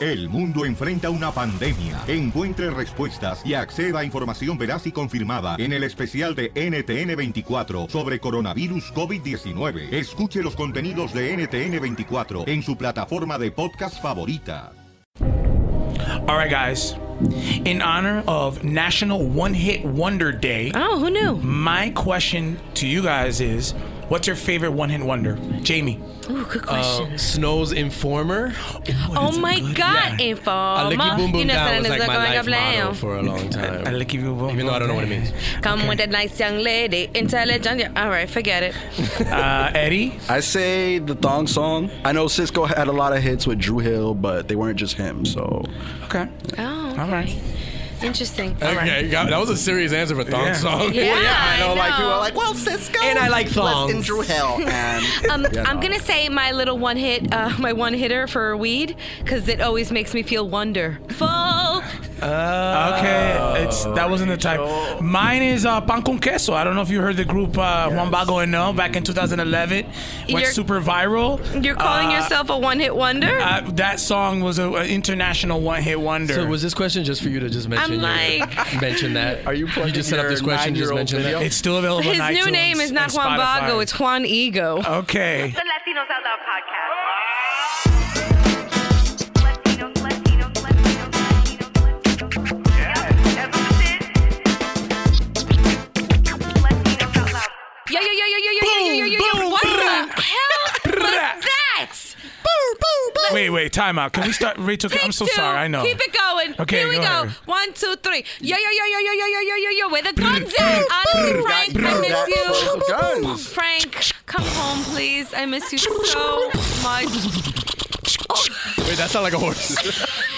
El mundo enfrenta una pandemia. Encuentre respuestas y acceda a información veraz y confirmada en el especial de NTN24 sobre coronavirus COVID-19. Escuche los contenidos de NTN24 en su plataforma de podcast favorita. All right, guys. In honor of National One Hit Wonder Day, Oh, who knew? my question to you guys is what's your favorite one hit wonder? Jaime. Ooh, good Uh, question. Snow's Informer. oh my God, Informa. Alicky Boom Boom you know, Down was like my life a motto for a long time. Alicky Boom Boom Even though I don't know what it means. Come with a nice young lady, intelligent. Yeah, All right, forget it. Uh, Eddie. I say the thong song. I know Sisqó had a lot of hits with Dru Hill, but they weren't just him. So Okay. Oh, okay. All right. Interesting. Okay, you got- that was a serious answer for thong Yeah. song. Yeah, I know, like people are like, well, Sisqó, And I like was thongs. in Dru Hill, and Um, Yeah, I'm no. gonna say my little one hit, uh, my one hitter for weed, because it always makes me feel wonderful. Okay, it's that wasn't the type. Mine is uh, Pan con Queso. I don't know if you heard the group uh, Juan Bago and No back in 2011. Went You're- super viral. You're calling Uh, yourself a one hit wonder? Uh, that song was an international one hit wonder. So was this question just for you to just mention? I'm your- like- mention that. Are you You plugging just set up your this question, just nine-year-old mention video? that. it's still available His on new iTunes name is not and Juan Spotify. Bago, it's Juan Ego. Okay. The Latinos Out Loud podcast. Wait, wait, time out. Can we start? Rachel, Take I'm so two. sorry. I know. Keep it going. Okay, Here we go go. ahead. One, two, three. Yo, yo, yo, yo, yo, yo, yo, yo, yo, yo. Where the guns at? Honestly, Frank, I miss you. guns. Frank, come home, please. I miss you so much. Wait, that sounded like a horse.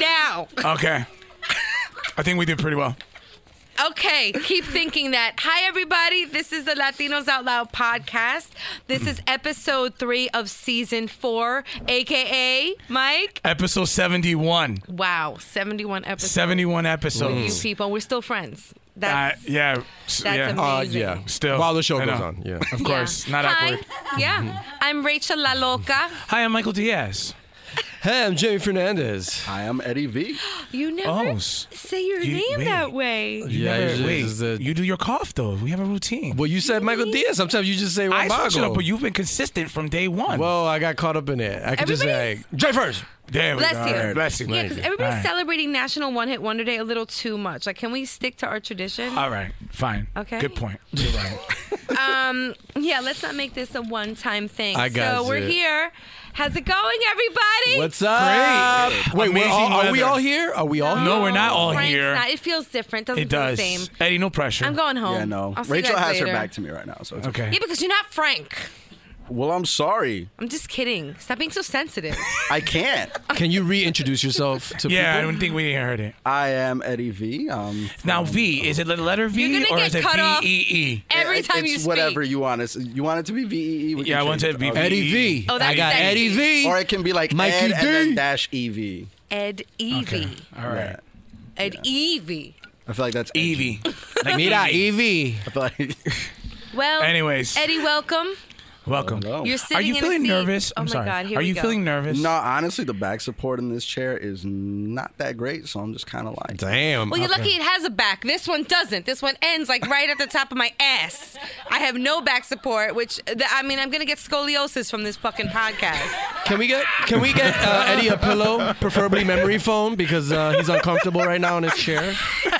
now. Okay. I think we did pretty well. Okay, keep thinking that. Hi, everybody. This is the Latinos Out Loud podcast. This is episode three of season four, aka Mike. Episode 71. Wow, 71 episodes. 71 episodes. You episodes. people, we're still friends. Uh, yeah. that's yeah. Uh, yeah. Still. While the show goes on. Yeah. Of course. Not Hi. awkward. Yeah. I'm Rachel La Loca. Hi, I'm Michael Diaz. Hey, I'm Jaime Fernandez. Hi, I am Eddie V. You never Oh, s- say your you- name wait. that way. You Yeah, never, it's wait, it's the- you do your cough though. We have a routine. Well, you said Michael Diaz. Sometimes you just say I switch it up, but you've been consistent from day one. Well, I got caught up in it. I could just say, Everybody's- Jay first. there we Bless go. you. All right, Bless you. Yeah, because everybody's All right. celebrating National One Hit Wonder Day a little too much. Like, can we stick to our tradition? All right, fine. Okay. Good point. You're right. Um, yeah, let's not make this a one-time thing. I got so we're you. here. How's it going, everybody? What's up? Great. Wait, we're Amazing all, are we all here? Are we all here? No, we're not all Frank's here. Not. It feels different. Doesn't It feel does. the same. Eddie, no pressure. I'm going home. Yeah, no. I'll see you Rachel guys has her back to me right now, so it's Okay. Yeah, because you're not Frank. Well, I'm sorry. I'm just kidding. Stop being so sensitive. I can't. Can you reintroduce yourself to me? Yeah, I people? don't think we heard it. I am Eddie V. Um, Now V, is it the letter V You're gonna or get is it cut off V E E? Every it- time it's you speak. whatever you want. It's, you want it to be V E E. we Yeah, can I want change it to be Okay. Eddie V. Oh, that's I got sexy. Eddie V. Or it can be like Mikey Ed D. and then dash E V. Ed Evie. All right. Ed Evie. I feel like that's edgy. Evie. Like Mira, Evie. Evie. I feel like Well, Anyways. Eddie, welcome. Welcome. Hello. You're sitting Are you in feeling a seat. nervous? Oh I'm my sorry. God, here Are we you go. feeling nervous? no, honestly, the back support in this chair is not that great, so I'm just kind of like, Damn. Well, you're lucky it has a back. This one doesn't. This one ends like right at the top of my ass. I have no back support, which th- I mean, I'm gonna get scoliosis from this fucking podcast. Can we get Can we get uh, Eddie a pillow, preferably memory foam, because uh, he's uncomfortable right now in his chair.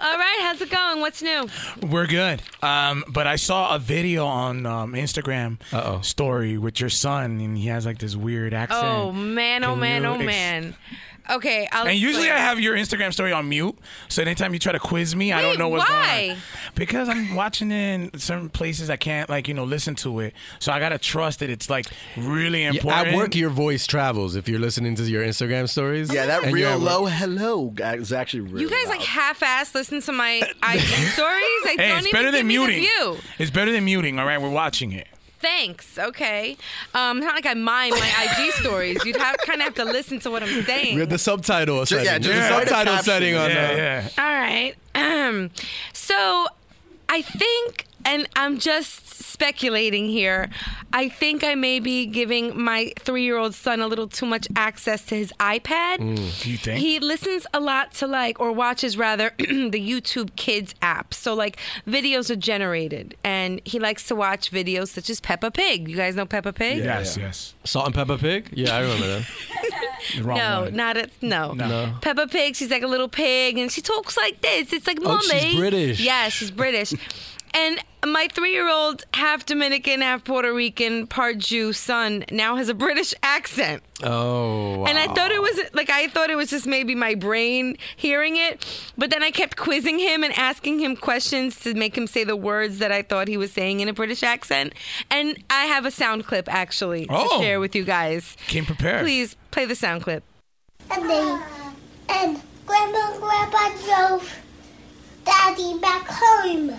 All right, how's it going? What's new? We're good. Um, but I saw a video on um, Instagram Uh-oh. story with your son, and he has like this weird accent. Oh man, oh Can man, oh ex- man. Okay, I'll. And usually. I have your Instagram story on mute, so anytime you try to quiz me, I don't know what's why? going on. Because I'm watching in certain places I can't like you know listen to it, so I gotta trust that it's like really Yeah, important. At work, your voice travels if you're listening to your Instagram stories. yeah, that And you're real at work. low hello is actually really. You guys like half-ass listen to my IG stories. I Hey, don't it's even better give than me the muting. view. It's better than muting. All right, we're watching it. Thanks. Okay. Um, not like I mind my IG stories. You'd have kind of have to listen to what I'm saying. We have the subtitle setting. yeah, just the the subtitle caption. setting on. Yeah, uh, yeah. All right. Um, so I think, and I'm just speculating here, I think I may be giving my three year old son a little too much access to his iPad. Do you think? He listens a lot to like, or watches rather, the YouTube Kids app. So like, videos are generated, and he likes to watch videos such as Peppa Pig. You guys know Peppa Pig? yes, yes. Salt and Pepper Pig. Yeah, I remember that. No, one. not a no. No. Peppa Pig, she's like a little pig, and she talks like this. It's like Oh, mommy. she's British. Yeah, she's British. And my three-year-old, half Dominican, half Puerto Rican, part Jew son now has a British accent. Oh. And I thought it was like I thought it was just maybe my brain hearing it, but then I kept quizzing him and asking him questions to make him say the words that I thought he was saying in a British accent. And I have a sound clip actually to Oh. share with you guys. Came prepared. Please play the sound clip. And they and Grandma and Grandpa drove Daddy back home.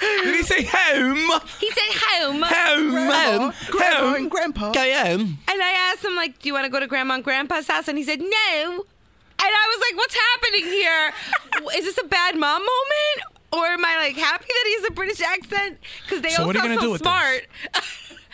Did he say home? He said home. Home. Grandma and Grandpa. Go home. And I asked him, like, do you want to go to grandma and grandpa's house? And he said, no. And I was like, what's happening here? Is this a bad mom moment? Or am I like happy that he has a British accent? Because they So all what are you sound gonna so do with smart.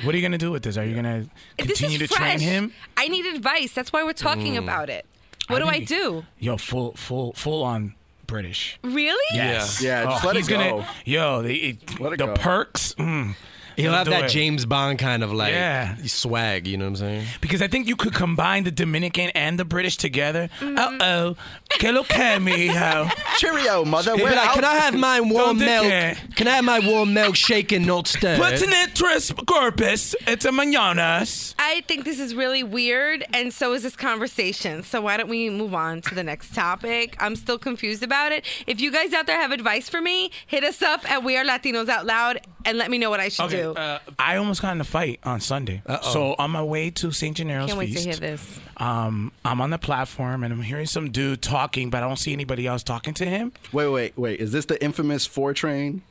What are you gonna do with this? Are you gonna continue to train him? I need advice. That's why we're talking about it. What do I do? Yo, full, full, full on British. Really? Yes. Yeah, just let it he's gonna, go. Yo, the it, Let it the go. perks. Mm, He'll He'll have that it. James Bond kind of like Yeah. swag. You know what I'm saying? because I think you could combine the Dominican and the British together. Mm-hmm. Uh oh, que lo que, mijo? Cheerio, mother. He'll We're like, "Can I have my warm milk? dickhead. Can I have my warm milk shaken, not stirred?" What's an interest corpus? It's a mañanas. I think this is really weird, and so is this conversation. So why don't we move on to the next topic? I'm still confused about it. If you guys out there have advice for me, hit us up at We Are Latinos Out Loud and let me know what I should do. Uh, I almost got in a fight on Sunday. So on my way to St. Gennaro's Can't wait to feast, hear this. Um, I'm on the platform and I'm hearing some dude talking, but I don't see anybody else talking to him. Wait, wait, wait. Is this the infamous four train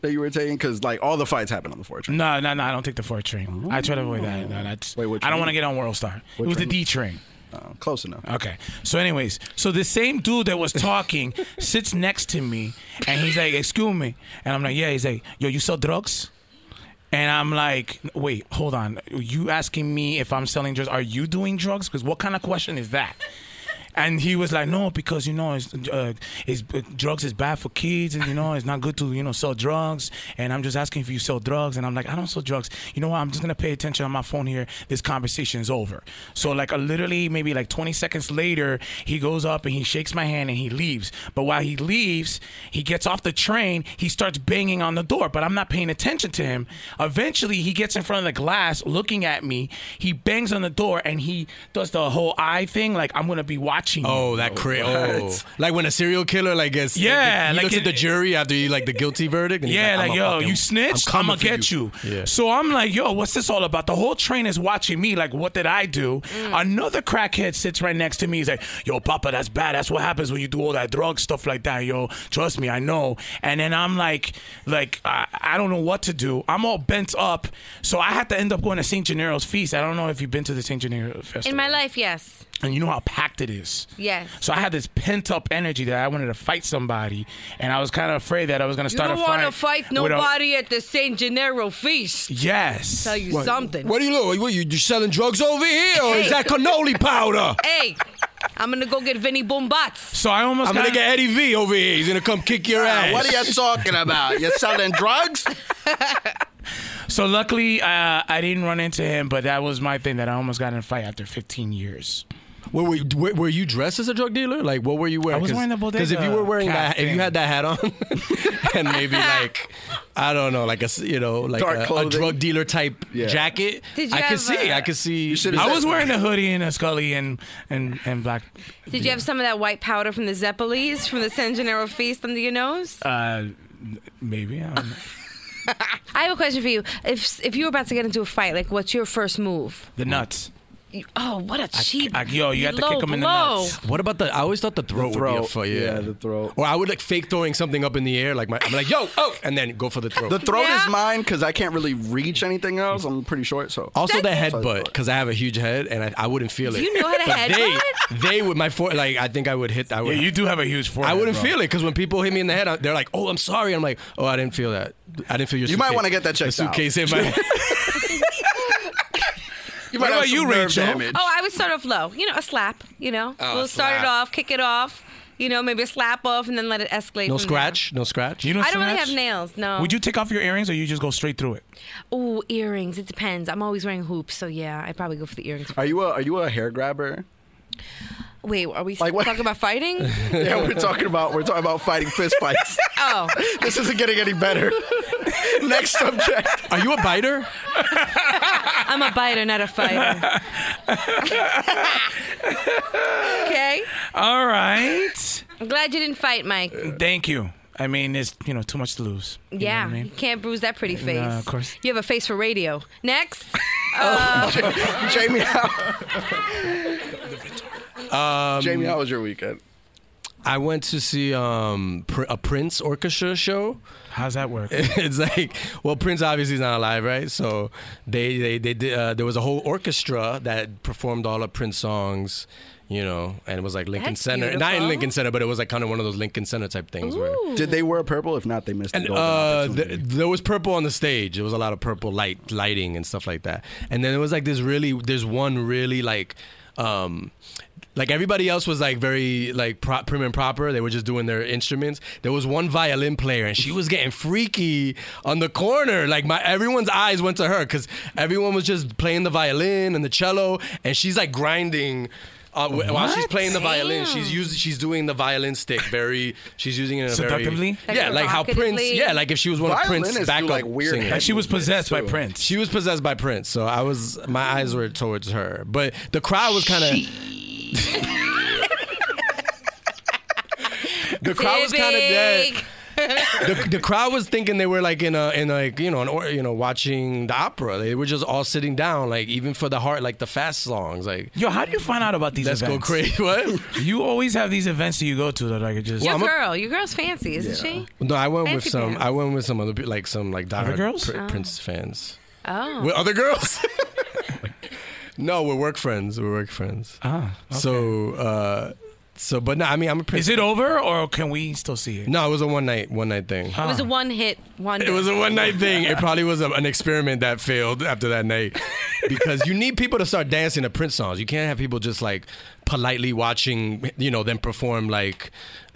that you were taking? Because like all the fights happen on the four train. No, no, no. I don't take the four train. I try to avoid that. No, that's. Wait, which I don't want to get on World Star. It was the? D train. Uh, close enough. Okay. So, anyways, so the same dude that was talking sits next to me, and he's like, "Excuse me," and I'm like, "Yeah." He's like, "Yo, you sell drugs?" And I'm like, "Wait, hold on. You asking me if I'm selling drugs? Are you doing drugs? Because what kind of question is that?" And he was like, no, because you know, it's, uh, it's uh, drugs is bad for kids, and you know, it's not good to you know sell drugs. And I'm just asking if you sell drugs, and I'm like, I don't sell drugs. You know what? I'm just gonna pay attention on my phone here. This conversation is over. So like, literally maybe like 20 seconds later, he goes up and he shakes my hand and he leaves. But while he leaves, he gets off the train. He starts banging on the door, but I'm not paying attention to him. Eventually, he gets in front of the glass, looking at me. He bangs on the door and he does the whole eye thing, like I'm gonna be watching watching. you. Oh, that cra Oh, like when a serial killer like gets Yeah, he like goes to it- the jury after you like the guilty verdict. And he's Yeah, like, "I'ma yo, fucking- you snitched, I'm, I'm gonna get you. Yeah. So I'm like, yo, what's this all about? The whole train is watching me. Like, what did I do? Mm. Another crackhead sits right next to me. He's like, yo, Papa, that's bad. That's what happens when you do all that drug stuff like that. Yo, trust me, I know. And then I'm like, like, I, I don't know what to do. I'm all bent up. So I had to end up going to St. Gennaro's feast. I don't know if you've been to the St. Gennaro festival. In my life, yes. And you know how packed it is. Yes. So I had this pent up energy that I wanted to fight somebody, and I was kind of afraid that I was going to You start don't a want to fight. fight with a- nobody at the St. Gennaro feast. Yes. i Tell you something. What are you look? What you, you selling drugs over here, or is that cannoli powder? Hey, I'm gonna go get Vinny Bombats. So I almost I'm gonna get Eddie V over here. He's gonna come kick your ass. What are you talking about? You're selling drugs? So luckily, uh, I didn't run into him, but that was my thing that I almost got in a fight after 15 years. Were, were, were, were you dressed as a drug dealer? Like, what were you wearing? I was wearing the Because if you were wearing cap that, if you had that hat on, and maybe like, I don't know, like a you know, like a, a drug dealer type jacket, Did you I could see, uh, I could see. I was wearing a hoodie and a scully and and and black. Did you have some of that white powder from the Zeppelis from the San Gennaro feast under your nose? Uh, maybe. I don't know. I have a question for you. If if you were about to get into a fight, like, what's your first move? The nuts. You- oh, what a cheap. I- yo, you have to kick kick 'em in the blow. nuts. What about the? I always thought the throat, would be a throat. fight. Yeah. Yeah, the throat. Or I would like fake throwing something up in the air, like my, I'm like, yo, oh, and then go for the throat. The throat Yeah. is mine because I can't really reach anything else. I'm pretty short, so. Also the headbutt because I have a huge head and I, I wouldn't feel it. Do you know how to headbutt? They, they would my foot like I think I would hit. I Yeah, you do have a huge forehead. I wouldn't bro. feel it because when people hit me in the head, I- they're like, "Oh, I'm sorry." I'm like, "Oh, I didn't feel that. I didn't feel your." You might wanna get that checked The out. suitcase hit my. You What might have about you, some Rachel? damage. Oh, I would start off low. You know, a slap. You know, Oh, we'll a start it off, kick it off. You know, maybe a slap off, and then let it escalate. no from scratch. No scratch. You know I don't really have nails. No. Would you take off your earrings or you just go straight through it? Oh, earrings. It depends. I'm always wearing hoops, so yeah, I'd probably go for the earrings. Are you a Are you a hair grabber? Wait, are we Like talking about fighting? Yeah, we're talking about we're talking about fighting fist fights. oh, this isn't getting any better. Next subject. Are you a biter? I'm a biter, not a fighter. okay. All right. I'm glad you didn't fight, Mike. Uh, thank you. I mean, there's you know too much to lose. You know yeah, what I mean? you can't bruise that pretty uh, face. No, of course. You have a face for radio. Next. Oh uh, Jaime, how? Jaime, how was your weekend? I went to see um, a Prince orchestra show. How's that work? it's like well prince obviously is not alive right so they they, they did uh, there was a whole orchestra that performed all of prince songs you know and it was like lincoln That's center not in lincoln center but it was like kind of one of those lincoln center type things where Did they wear purple? If not, they missed the and golden uh, th- there was purple on the stage. There was a lot of purple light lighting and stuff like that. And then it was like this really, there's one really like, um, like everybody else was like very like pro- prim and proper. They were just doing their instruments. There was one violin player, and she was getting freaky on the corner. Like my everyone's eyes went to her because everyone was just playing the violin and the cello, and she's like grinding. Uh, wh- while she's playing the violin, Damn. she's using she's doing the violin stick very. She's using it in a Seductively? very yeah, like how Prince. Yeah, like if she was one of Violinists Prince's do, backup like, weird singers. Like she was possessed by. Prince. She was possessed by Prince, so I was my eyes were towards her, but the crowd was kind of. the crowd was kind of dead. The, the crowd was thinking they were like in a in like you know an or you know watching the opera. They were just all sitting down, like even for the heart, like the fast songs, like Yo, how do you find out about these let's go crazy. What? You always have these events that you go to that I could just. Your I'm a- girl. Your girl's fancy, isn't she? No, I went with some. pants. I went with some other like some like diehard girls? Pr- Oh. Prince fans. Oh. With other girls? no, we're work friends. We're work friends. Ah, okay. So, uh, so, but no, I mean, I'm a Prince. Is it over or can we still see it? No, it was a one night, one night thing. It was a one hit wonder. It was a one night thing. It probably was a, an experiment that failed after that night because you need people to start dancing to Prince songs. You can't have people just like politely watching, you know, them perform like,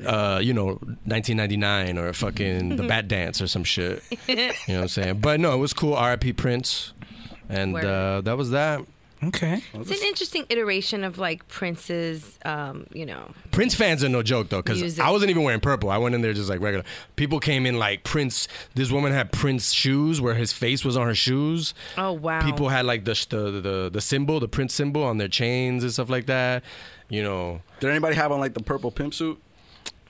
uh, you know, 1999 or fucking the Bat Dance or some shit. You know what I'm saying? But no, it was cool. R.I.P. Prince, and uh, that was that. Okay. It's an interesting iteration of like Prince's, um, you know. Prince fans are no joke though, because I wasn't even wearing purple. I went in there just like regular. People came in like Prince. This woman had Prince shoes where his face was on her shoes. Oh wow. People had like the the the, the symbol, the Prince symbol on their chains and stuff like that. You know, Did anybody have on like the purple pimp suit?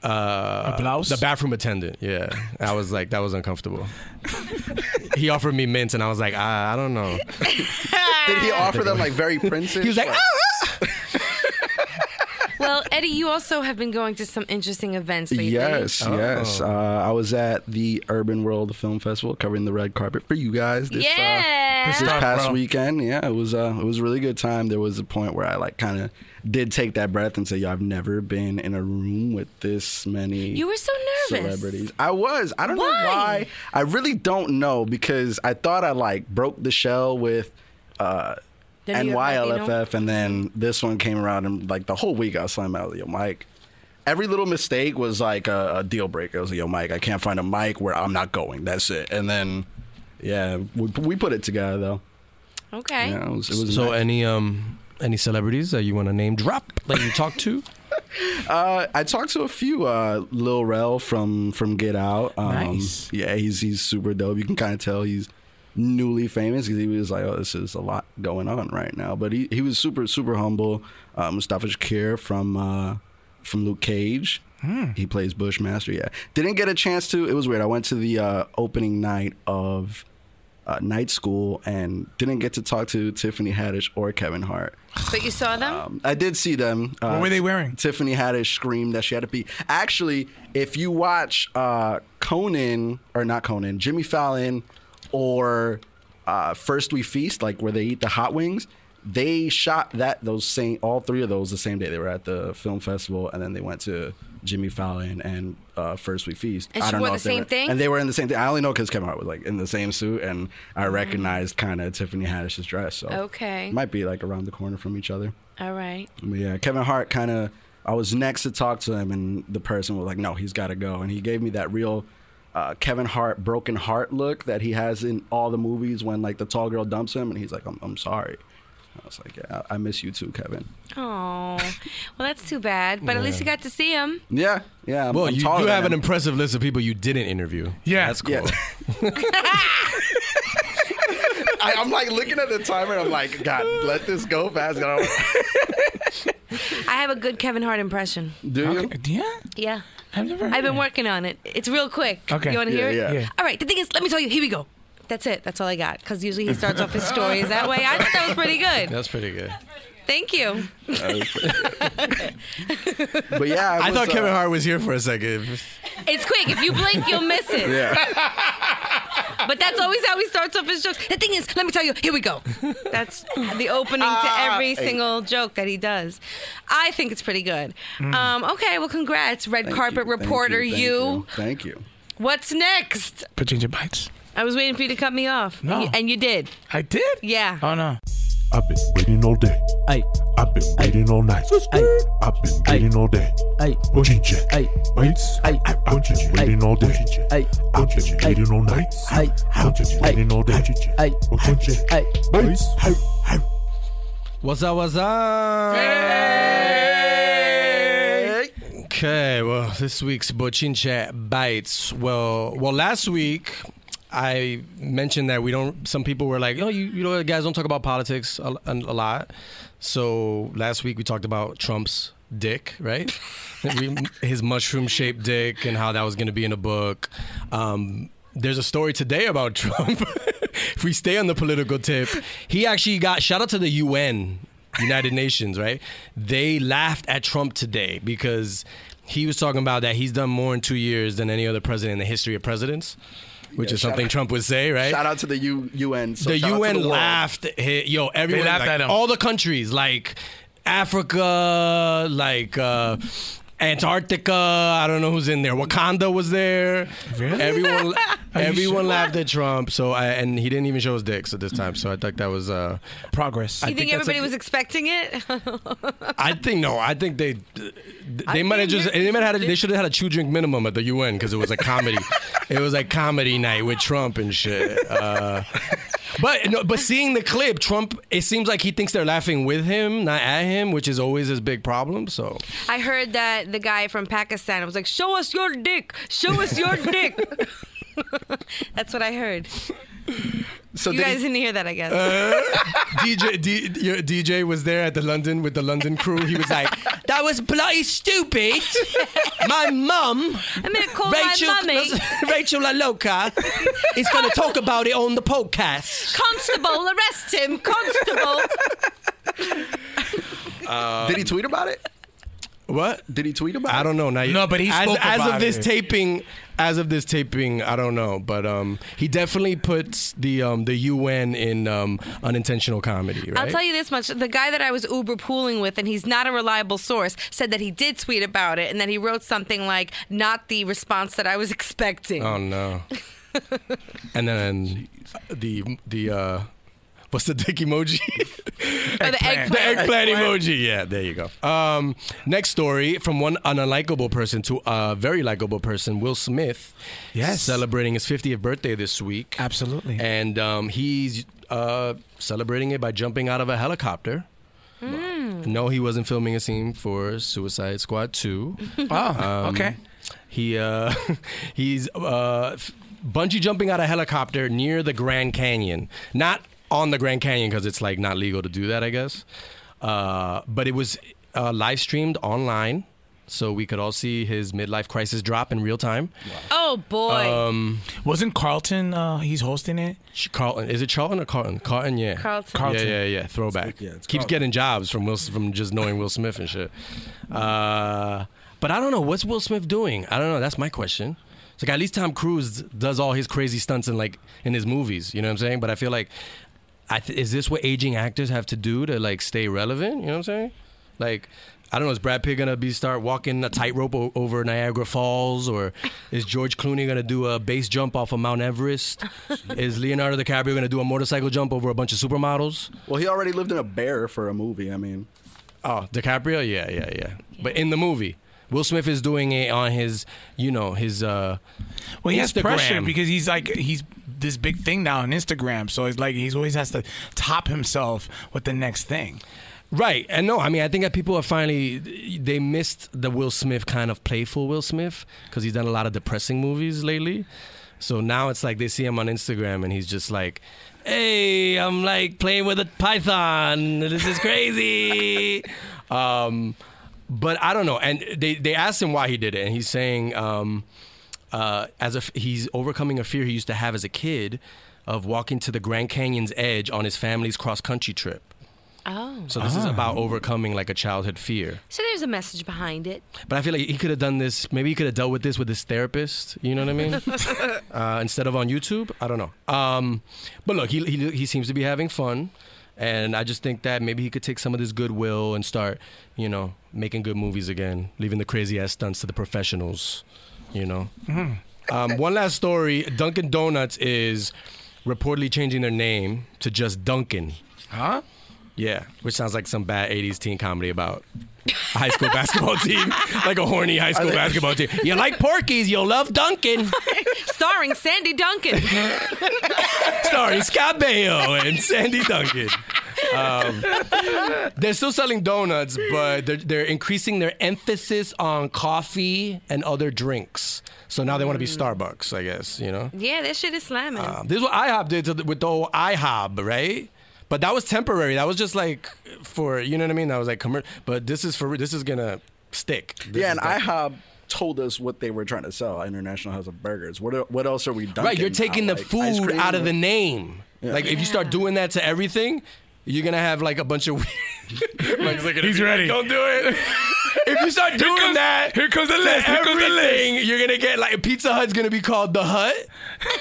Uh, A blouse? the bathroom attendant. Yeah, I was like that was uncomfortable. he offered me mints, and I was like, I, I don't know. Did he offer them like very princess? He was like, "Ah!" Well, Eddie, you also have been going to some interesting events lately. Yes, Oh. yes. Uh, I was at the Urban World Film Festival covering the red carpet for you guys this, uh, Yeah. this past bro. weekend. Yeah, it was uh, it was a really good time. There was a point where I like kind of did take that breath and say, "Yo, I've never been in a room with this many." You were so nervous. Celebrities. I was. I don't Why? know why. I really don't know because I thought I like broke the shell with uh, The New York NYLFF, and then this one came around, and like the whole week I was telling out, yo, Mike. Every little mistake was like a, a deal breaker. I was like, yo, Mike, I can't find a mic where I'm not going. That's it. And then, yeah, we, we put it together though. Okay. Yeah, it was. It was So nice. any um any celebrities that you want to name drop that you talked to? Uh, I talked to a few. Uh, Lil Rel from from Get Out. Um, Nice. Yeah, he's he's super dope. You can kind of tell he's newly famous because he was like, oh, this is a lot going on right now. But he, he was super super humble. Uh, Mustafa Shakir from uh, from Luke Cage. He plays Bushmaster. Yeah, didn't get a chance to. It was weird. I went to the uh, opening night of. Uh, night school and didn't get to talk to Tiffany Haddish or Kevin Hart. But you saw them? Um, I did see them. Uh, What were they wearing? Tiffany Haddish screamed that she had to pee. Actually, if you watch uh, Conan or not Conan, Jimmy Fallon, or uh, First We Feast, like where they eat the hot wings, they shot that those same all three of those the same day. They were at the film festival, and then they went to Jimmy Fallon and uh, First We Feast. And I don't know the same were- thing? and they were in the same thing. I only know because Kevin Hart was like in the same suit, and I recognized kind of Tiffany Haddish's dress. So Okay. might be like around the corner from each other. All right. But yeah, Kevin Hart kind of. I was next to talk to him, and the person was like, "No, he's got to go." And he gave me that real uh, Kevin Hart broken heart look that he has in all the movies when like the tall girl dumps him, and he's like, "I'm, I'm sorry." I was like, "Yeah, I I miss you too, Kevin." Oh, well, that's too bad. But at least you got to see him. Yeah, yeah. I'm, Well, I'm you taller do than have an him. impressive list of people you didn't interview. Yeah. that's cool. Yeah. I, I'm like looking at the timer. I'm like, God, let this go fast. I don't- I have a good Kevin Hart impression. Do you? Okay. Yeah. Yeah. I've never. I've been heard working on it. It's real quick. Okay. You want to Yeah, hear it? yeah. Yeah. All right. The thing is, let me tell you. Here we go. That's it. That's all I got. Because usually he starts off his stories that way. I thought that was pretty good. That's pretty good. Thank you. But yeah, I was, thought uh, Kevin Hart was here for a second. It's quick. If you blink, you'll miss it. Yeah. But that's always how he starts off his jokes. The thing is, let me tell you, here we go. That's the opening to Ah, every single joke that he does. I think it's pretty good. Um, okay, well, congrats, red Mm. Thank carpet you, thank reporter. you. you. Thank you. What's next? Bochinche Bites. I was waiting for you to cut me off. No. And you, and you did. I did. Yeah. Oh no. I've been waiting all day. Ay, I've been waiting all night. Ay. I've been waiting all day. ay, Bochinche. ay, Bites. ay, I've been waiting all day. ay, I've been waiting all night. ay, I've been waiting all day. ay, Bochinche. ay. Bites. Hey, hey. What's up? What's up? Okay, well, this week's Bochinche bites. Well, well, last week I mentioned that we don't. Some people were like, "Oh, you, you know, guys don't talk about politics a, a lot." So last week we talked about Trump's dick, right? His mushroom-shaped dick and how that was going to be in a book. Um, there's a story today about Trump. if we stay on the political tip, he actually got shout out to the UN, United Nations, right? They laughed at Trump today because he was talking about that he's done more in two years than any other president in the history of presidents, which Yeah, is something out- Trump would say, right? Shout out to the U- UN. So the shout out to UN world. laughed. Hey, Yo, everyone, laughed like, at him. all the countries, like Africa, like uh, Antarctica. I don't know who's in there. Wakanda was there. Really? Everyone, everyone sure? laughed at Trump. So, I, and he didn't even show his dicks at this time. So I thought that was. Uh, Progress. I You think, think everybody a- was expecting it? I think no. I think they they I might have just they might have had, they should have had a two drink minimum at the UN because it was a comedy. it was like comedy night with Trump and shit. Uh, But no, but seeing the clip, Trump, it seems like he thinks they're laughing with him, not at him, which is always his big problem. So I heard that the guy from Pakistan I was like, "Show us your dick. Show us your dick." That's what I heard. So You guys he, didn't hear that, I guess. Uh, DJ D, your DJ was there at the London with the London crew. He was like, "That was bloody stupid." My mum, I'm gonna call Rachel, my mummy. Rachel LaLoca is going to talk about it on the podcast. Constable, arrest him. Constable. did he tweet about it? What? Did he tweet about it? I don't know. Now, No, but he as, spoke as about of this it. taping, as of this taping, I don't know, but um, he definitely puts the um the UN in um unintentional comedy. Right? I'll tell you this much: the guy that I was Uber pooling with, and he's not a reliable source, said that he did tweet about it, and that he wrote something like "not the response that I was expecting." Oh no. and then the the uh, what's the dick emoji? Or the eggplant. the eggplant emoji. Yeah, there you go. Um, next story from one an unlikable person to a very likable person, Will Smith. Yes. celebrating his 50th birthday this week. Absolutely. and um, he's uh, celebrating it by jumping out of a helicopter. No, he wasn't filming a scene for Suicide Squad 2. oh, Um, okay. He uh, he's uh, bungee jumping out of a helicopter near the Grand Canyon, not on the Grand Canyon because it's like not legal to do that, I guess. Uh, but it was uh, live streamed online, so we could all see his midlife crisis drop in real time. Oh boy. Um, Wasn't Carlton? Uh, he's hosting it. Carlton, is it Charlton or Carlton? Carlton, yeah. Carlton. Carlton. Yeah, yeah, yeah. Throwback. Yeah, it's Keeps Carlton. getting jobs from Will from just knowing Will Smith and shit. Uh, but I don't know what's Will Smith doing. I don't know. That's my question. It's like at least Tom Cruise does all his crazy stunts in like in his movies. You know what I'm saying? But I feel like, I th- is this what aging actors have to do to like stay relevant? You know what I'm saying? Like. I don't know. Is Brad Pitt gonna be start walking a tightrope o- over Niagara Falls, or is George Clooney gonna do a base jump off of Mount Everest? is Leonardo DiCaprio gonna do a motorcycle jump over a bunch of supermodels? Well, he already lived in a bear for a movie. I mean, Oh, DiCaprio, yeah, yeah, yeah. But in the movie, Will Smith is doing it on his, you know, his. uh Well, he has Instagram. pressure because he's like he's this big thing now on Instagram. So it's like he's always has to top himself with the next thing. Right, and no, I mean, I think that people are finally they missed the Will Smith kind of playful Will Smith because he's done a lot of depressing movies lately. So now it's like they see him on Instagram and he's just like, "Hey, I'm like playing with a python. This is crazy." um, but I don't know. And they they asked him why he did it, and he's saying, um, uh, as a he's overcoming a fear he used to have as a kid of walking to the Grand Canyon's edge on his family's cross country trip. oh. So this is about overcoming like a childhood fear. So there's a message behind it. But I feel like he could have done this. Maybe he could have dealt with this with his therapist. You know what I mean? uh, instead of on YouTube. I don't know. Um, but look, he, he he seems to be having fun, and I just think that maybe he could take some of this goodwill and start, you know, making good movies again, leaving the crazy ass stunts to the professionals. You know. Um, one last story: Dunkin' Donuts is reportedly changing their name to just Dunkin'. Huh? Yeah, which sounds like some bad 80s teen comedy about a high school basketball team, like a horny high school basketball team. You like Porky's, you'll love Dunkin'. Starring Sandy Duncan. Starring Scott Baio and Sandy Duncan. Um, they're still selling donuts, but they're, they're increasing their emphasis on coffee and other drinks. So now they want to be Starbucks, I guess, you know? yeah, that shit is slamming. Um, this is what IHOP did to the, with the whole IHOB, right? But that was temporary. That was just like for you know what I mean. That was like commercial. But this is for real, this is gonna stick. This yeah, and the- IHOB told us what they were trying to sell. International House of Burgers. What what else are we done? right. You're taking the food out of the name. Like if you start doing that to everything, you're gonna have like a bunch of. Mike's looking at He's ready. Don't do it. if you start doing comes- that, here comes the list, here comes the list. You're gonna get like Pizza Hut's gonna be called the Hut,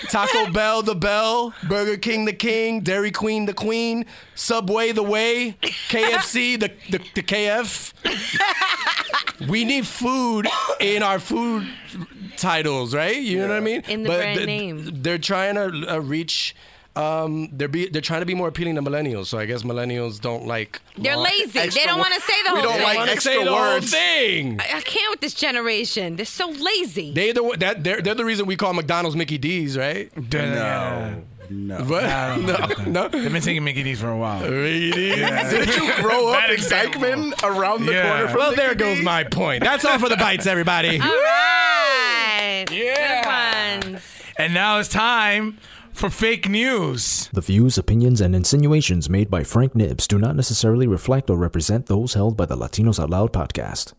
Taco Bell the Bell, Burger King the King, Dairy Queen the Queen, Subway the Way, KFC the the, the KF. we need food in our food titles, right? You know what I mean? In the brand th- name. They're trying to uh, reach. Um, they're be they're trying to be more appealing to millennials. So I guess millennials don't like. They're long- lazy. They don't want to say the whole. we don't thing. like extra say the whole words. thing. I I can't with this generation. They're so lazy. They the that they're, they're the reason we call McDonald's Mickey D's, right? No. No. But I no, no. They've been taking Mickey D's for a while. Really? Did you grow up Bad in. Dyckman around the Yeah. corner from Well, Mickey there goes D's? my point. That's all for the bites, everybody. All right. Yeah. Good ones. And now it's time for fake news. The views, opinions, and insinuations made by Frank Nibs do not necessarily reflect or represent those held by the Latinos Out Loud podcast.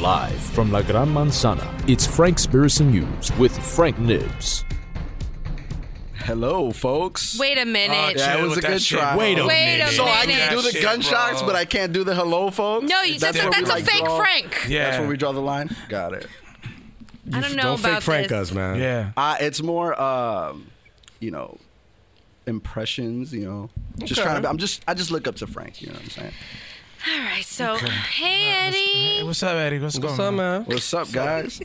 Live from La Gran Manzana, it's Frank-spiracy News with Frank Nibs. Hello, folks. Wait a minute. Oh, yeah, it was a good shit. try. Wait a Wait a minute. So I minute. can do the Shit, gunshots, bro. but I can't do the hello, folks. no, you, that's, where a, we, that's a fake draw- Frank. Yeah. That's where we draw the line. Got it. I don't know Don't about fake Frank this. us, man. Yeah. Uh, it's more, um, you know, impressions. You know, just Okay. trying to. I'm just. I just look up to Frank. You know what I'm saying? All right, so hey Hey, Eddie. what's up, Eddie? What's, What's going up, on? man? What's up, guys?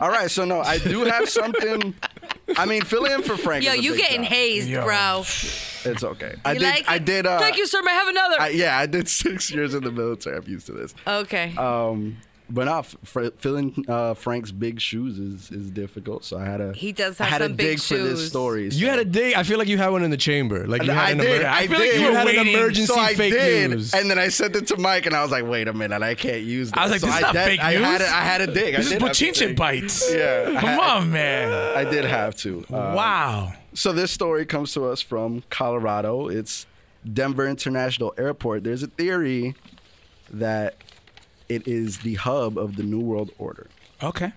All right, so no, I do have something. I mean, fill in for Frank. Yo, you big getting job. hazed, Yo. bro. It's okay. I did. like it? I did. Uh, Thank you, sir. May I have another? I, yeah, I did six years in the military. I'm used to this. okay. Um, but no, f- filling uh, Frank's big shoes is is difficult. So I had a He does I have had some to big dig for this shoes. story. You had a dig. I feel like you had one in the chamber. Like you had I an did. emer- I feel like you You had an waiting. emergency so I fake did, news. and then I sent it to Mike, and I was like, "Wait a minute, I can't use." This. I was like, so this is not did- fake I Had news. to, I had a dig. I This is did have to Bochinche dig. bites. Yeah, Come on, man. I did have to. Uh, wow. So this story comes to us from Colorado. It's Denver International Airport. There's a theory that it is the hub of the New World Order. Okay.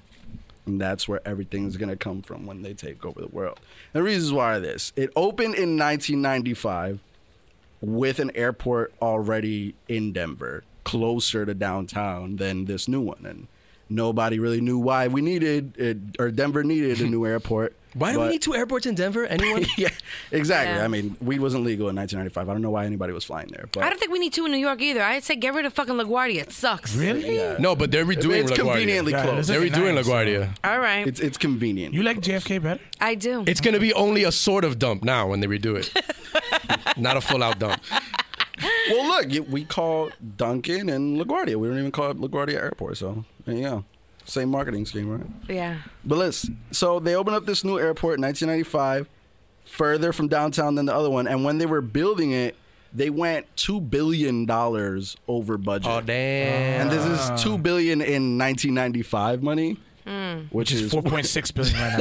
And that's where everything is going to come from when they take over the world. The reasons why are this. It opened in 1995 with an airport already in Denver, closer to downtown than this new one. And nobody really knew why we needed it, or Denver needed a new airport. Why do we need two airports in Denver? Anyone? yeah, exactly. Yeah. I mean, weed wasn't legal in 1995. I don't know why anybody was flying there. But I don't think we need two in New York either. I'd say get rid of fucking LaGuardia. It sucks. Really? no, but they're redoing it's LaGuardia. It's conveniently Yeah, close. it They're redoing nice. LaGuardia. All right. It's it's convenient. You like JFK better? I do. It's gonna be only a sort of dump now when they redo it, not a full out dump. well, look, we call Dunkin' and LaGuardia. We don't even call it LaGuardia Airport. So there you go. Same marketing scheme, right? yeah. But let's. So they opened up this new airport in 1995, further from downtown than the other one. And when they were building it, they went two billion dollars over budget. Oh damn! And this is two billion in 1995 money, hmm. which is 4.6 billion right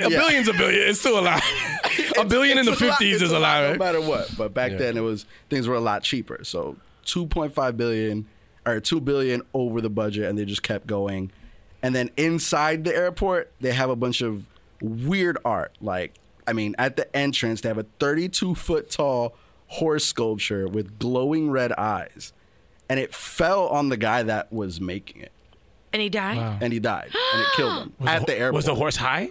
now. A billion's a billion. It's still a lot. a billion in the It's a lot- fifties is a lot. no matter what. But back Yeah. then, it was things were a lot cheaper. So 2.5 billion or 2 billion over the budget, and they just kept going. And then inside the airport, they have a bunch of weird art. Like, I mean, at the entrance, they have a 32 foot tall horse sculpture with glowing red eyes, and it fell on the guy that was making it, And he died? and he died, and it killed him Was at the, the airport. Was the horse high?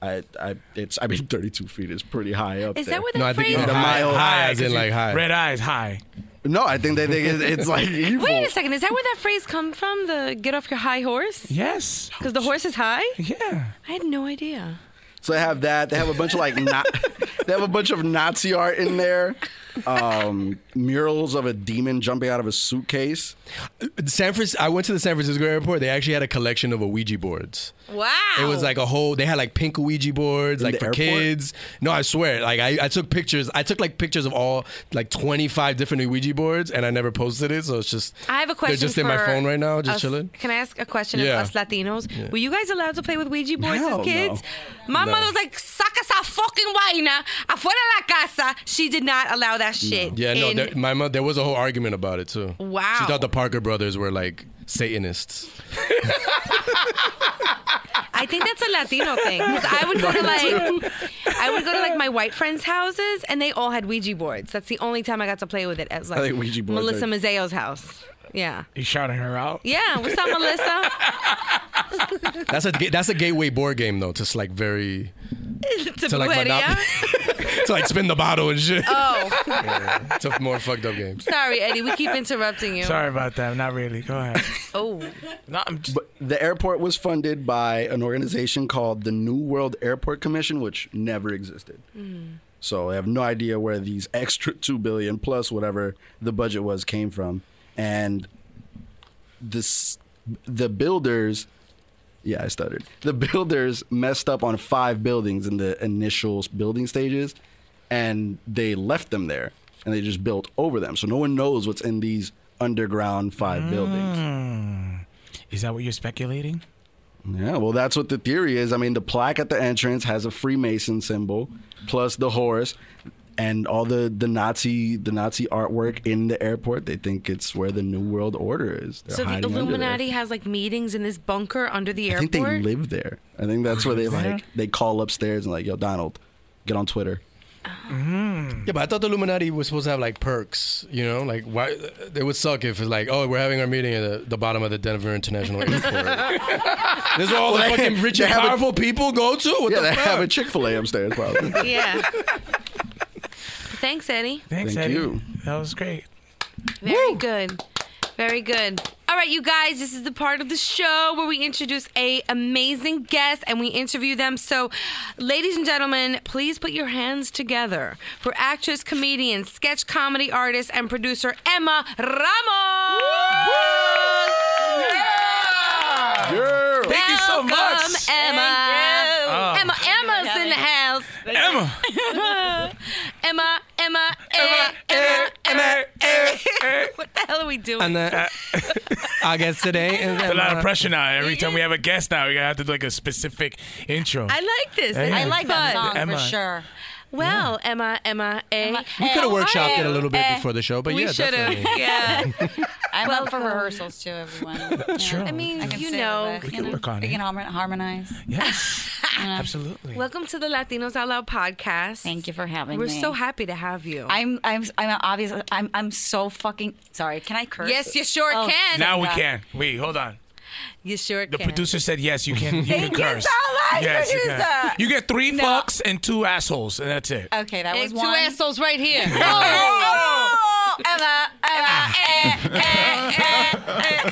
I, I, it's, I mean, 32 feet is pretty high up Is there. that what that No, I think phrase it's The high, mile high high, as in 'cause like high. Red eyes high. No, I think they think it's, it's like evil. Wait a second. Is that where that phrase come from? The get off your high horse? Yes. Because the horse is high? Yeah. I had no idea. So they have that. They have a bunch of like na- they have a bunch of Nazi art in there. Um, murals of a demon jumping out of a suitcase. San Francisco. I went to the San Francisco airport. They actually had a collection of Ouija boards. Wow. It was like a whole. They had like pink Ouija boards, In like for airport? kids. No, I swear. Like I, I took pictures. I took like pictures of all like twenty five different Ouija boards, and I never posted it. So it's just. I have a question. They're just in my phone right now, just us- chilling. Can I ask a question Yeah. of us Latinos? Were you guys allowed to play with Ouija boards Hell as kids? no. My No. mother was like, saca esa fucking vaina afuera la casa. She did not allow that shit. Yeah, no. in- There, my mother. There was a whole argument about it too. Wow. She thought the Parker brothers were like Satanists. I think that's a Latino thing. 'Cause I would go to like, I would go to like my white friends' houses, and they all had Ouija boards. That's the only time I got to play with it. As like think Ouija boards Melissa are- Mazzeo's house. Yeah, He's shouting her out? yeah. What's up, Melissa? That's a that's a gateway board game though. To like very to to like Brujeria. monop- to like spin the bottle and shit. Oh, It's a more fucked up game. sorry, Eddie. We keep interrupting you. Sorry about that. Not really. Go ahead. Oh, No, I'm just, But the airport was funded by an organization called the New World Airport Commission, which never existed. Hmm. So I have no idea where these extra two billion plus whatever the budget was came from, and this the builders Yeah, I stuttered. The builders messed up on five buildings in the initial building stages, and they left them there, and they just built over them. So no one knows what's in these underground five buildings. Mm. Is that what you're speculating? Yeah, well, that's what the theory is. I mean, the plaque at the entrance has a Freemason symbol, plus the horse, and all the, the Nazi the Nazi artwork in the airport. They think it's where the New World Order is. They're So the hiding under there. Illuminati has like meetings in this bunker under the I airport. I think they live there. I think that's where they There? like they call upstairs and like, yo, Donald, get on Twitter. Mm-hmm. Yeah, but I thought the Illuminati was supposed to have like perks, you know, like why it would suck if it's like, oh, we're having our meeting at the, the bottom of the Denver International Airport. this is all Well, the they- fucking rich and have a- powerful people go to. What yeah, the they fuck? have a Chick Fil A upstairs probably. yeah. Thanks, Eddie. Thanks, Thank Eddie. you. That was great. Very good. Very good. All right, you guys, this is the part of the show where we introduce a amazing guest and we interview them. So, ladies and gentlemen, please put your hands together for actress, comedian, sketch comedy artist, and producer Emma Ramos. Yeah! Thank you so much. Emma. Emma. Oh. Emma, Emma's in the house. Emma. Emma, Emma, eh, Emma, Emma, eh, Emma, Emma. Eh. What the hell are we doing? And uh, uh I guess today is It's a lot of pressure now. Every time we have a guest now, we gotta have to do like a specific intro. I like this. Yeah. I like that fun. song Emma. for sure. Well, Emma, Emma, A. we could have workshopped it a little bit before the show, but we yeah, should have. Yeah. I'm up for Welcome. rehearsals too, everyone. You Sure. know, I mean, I you know. We can work on we it. can harmonize. Yes, you know. absolutely. Welcome to the Latinos Out Loud podcast. Thank you for having me. We're so happy to have you. I'm I'm I'm obviously I'm I'm so fucking sorry. Can I curse? yes, you sure Oh, can. Now we can. Wait, hold on. You sure The can. producer said yes. You can. You Thank can you curse. so much, yes, you can. You get three No. fucks and two assholes, and that's it. Okay, that Hey, was two one. assholes right here. Oh, Emma, Emma, eh, eh, eh,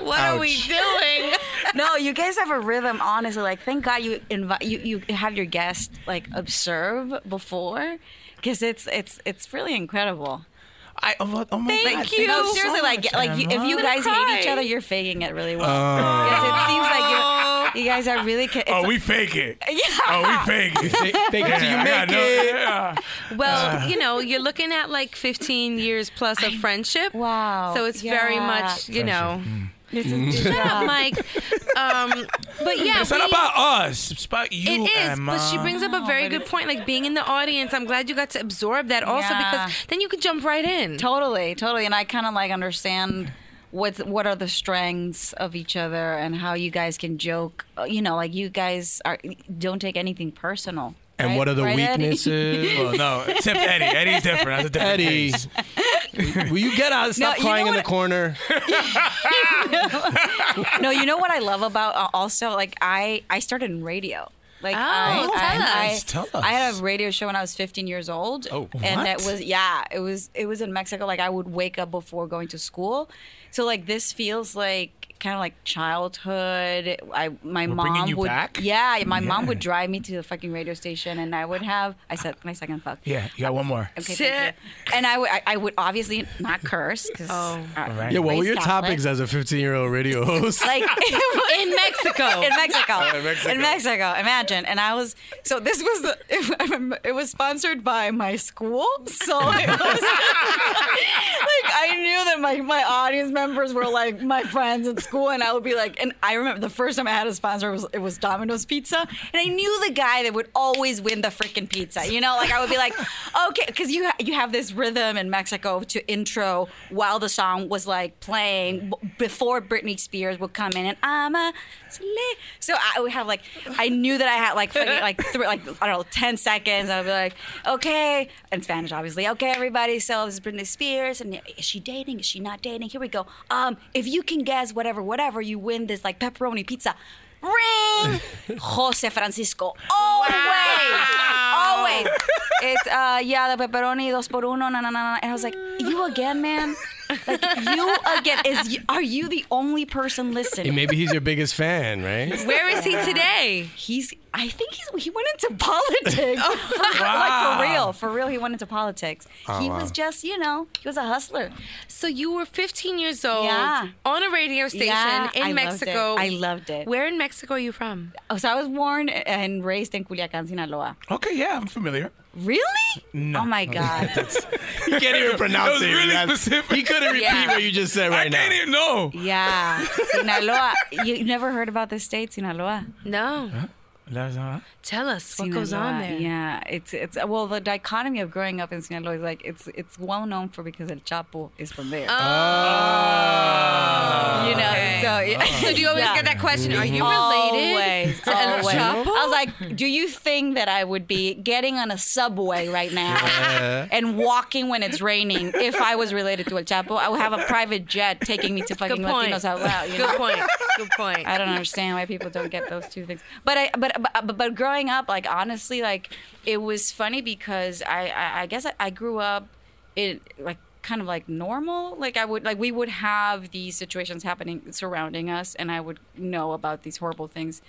what are we doing? no, you guys have a rhythm. Honestly, like thank God you invite you you have your guest like observe before, because it's it's it's really incredible. I, oh, oh my Thank God, you. No, so seriously, like much, like you, if you guys gonna hate each other, you're faking it really well. Oh. Because it seems like you oh. you guys are really. Oh, we fake it. Yeah. Oh, we fake it. Fake, fake it till you Yeah, make no, it. yeah. Well, uh. you know, you're looking at like 15 years plus of friendship. Wow. So it's very much, you know. Mm. It's a- Shut up, Mike. Um, but yeah, It's not about us. It's about you, It is, Emma. but she brings up a very good point. Like being in the audience, I'm glad you got to absorb that also Yeah. because then you could jump right in. Totally, totally. And I kind of like understand what what are the strengths of each other and how you guys can joke. Uh, You know, like you guys are don't take anything personal. And right? what are the Right, weaknesses? Well, no, except Eddie. Eddie's different. That's a different Eddie, case. will you get out? Stop you know crying in the corner. no, you know what I love about uh, also like I I started in radio. Like Oh, I, tell I, us. I, Tell us. I had a radio show when I was 15 years old. Oh, and what? it was yeah, it was it was in Mexico. Like I would wake up before going to school, so like this feels like kind of like childhood. I my We're mom you would back? yeah, my mom would drive me to the fucking radio station, and I would have I said my second fuck. Yeah, you got one more. Okay, thank you. And I would I, I would obviously not curse because Oh. Uh, right. Yeah, what were your Catholic. topics as a 15 year old radio host? like in Mexico. in Mexico. in Mexico. In Mexico. Imagine. And I was so this was the I it was sponsored by my school. So it was like I knew that my, my audience members were like my friends in school and I would be like and I remember the first time I had a sponsor was it was Domino's Pizza and I knew the guy that would always win the freaking pizza. You know, like I would be like, okay, because you you have this rhythm in Mexico to intro while the song was like playing before Britney Spears would come in and I'm a. so I would have like I knew that I had like like three, like I don't know ten seconds. I would be like, okay, in Spanish obviously. Okay, everybody. So this is Britney Spears and is she dating? Is she not dating? Here we go. Um, if you can guess whatever, whatever, you win this like pepperoni pizza. Ring, Jose Francisco. Always, always. It's uh yeah, the pepperoni dos por uno. Na, na, na, na. And I was like, you again, man. Like you again is are you the only person listening? Maybe he's your biggest fan, right? Where is he today? He's. I think he's. He went into politics. Oh, For- Like for real, for real. He went into politics. Oh, he wow. was just, you know, he was a hustler. So you were 15 years old Yeah. on a radio station Yeah, in I Mexico. it. I loved it. Where in Mexico are you from? Oh, so I was born and raised in Culiacan, Sinaloa. Okay, yeah, I'm familiar. Really? No. Oh my God. you can't even pronounce was it. really That's- specific. He couldn't repeat Yeah. what you just said I right now. I can't even know. yeah, Sinaloa. You never heard about this state, Sinaloa? No. That's, uh, Tell us what goes on there. Yeah, it's it's well the dichotomy of growing up in Sinaloa is like it's it's well known for because El Chapo is from there. Oh, You know, so, yeah. So do you always Yeah. get that question? Are you related Always, to El always. Chapo? I was like, do you think that I would be getting on a subway right now and walking when it's raining if I was related to El Chapo? I would have a private jet taking me to fucking Good point. Latinos out loud. You Good know? point. Good point. I don't understand why people don't get those two things. But I, but, but, but growing up, like honestly, like it was funny because I, I, I guess I, I grew up in like kind of like normal. Like I would, like we would have these situations happening surrounding us, and I would know about these horrible things.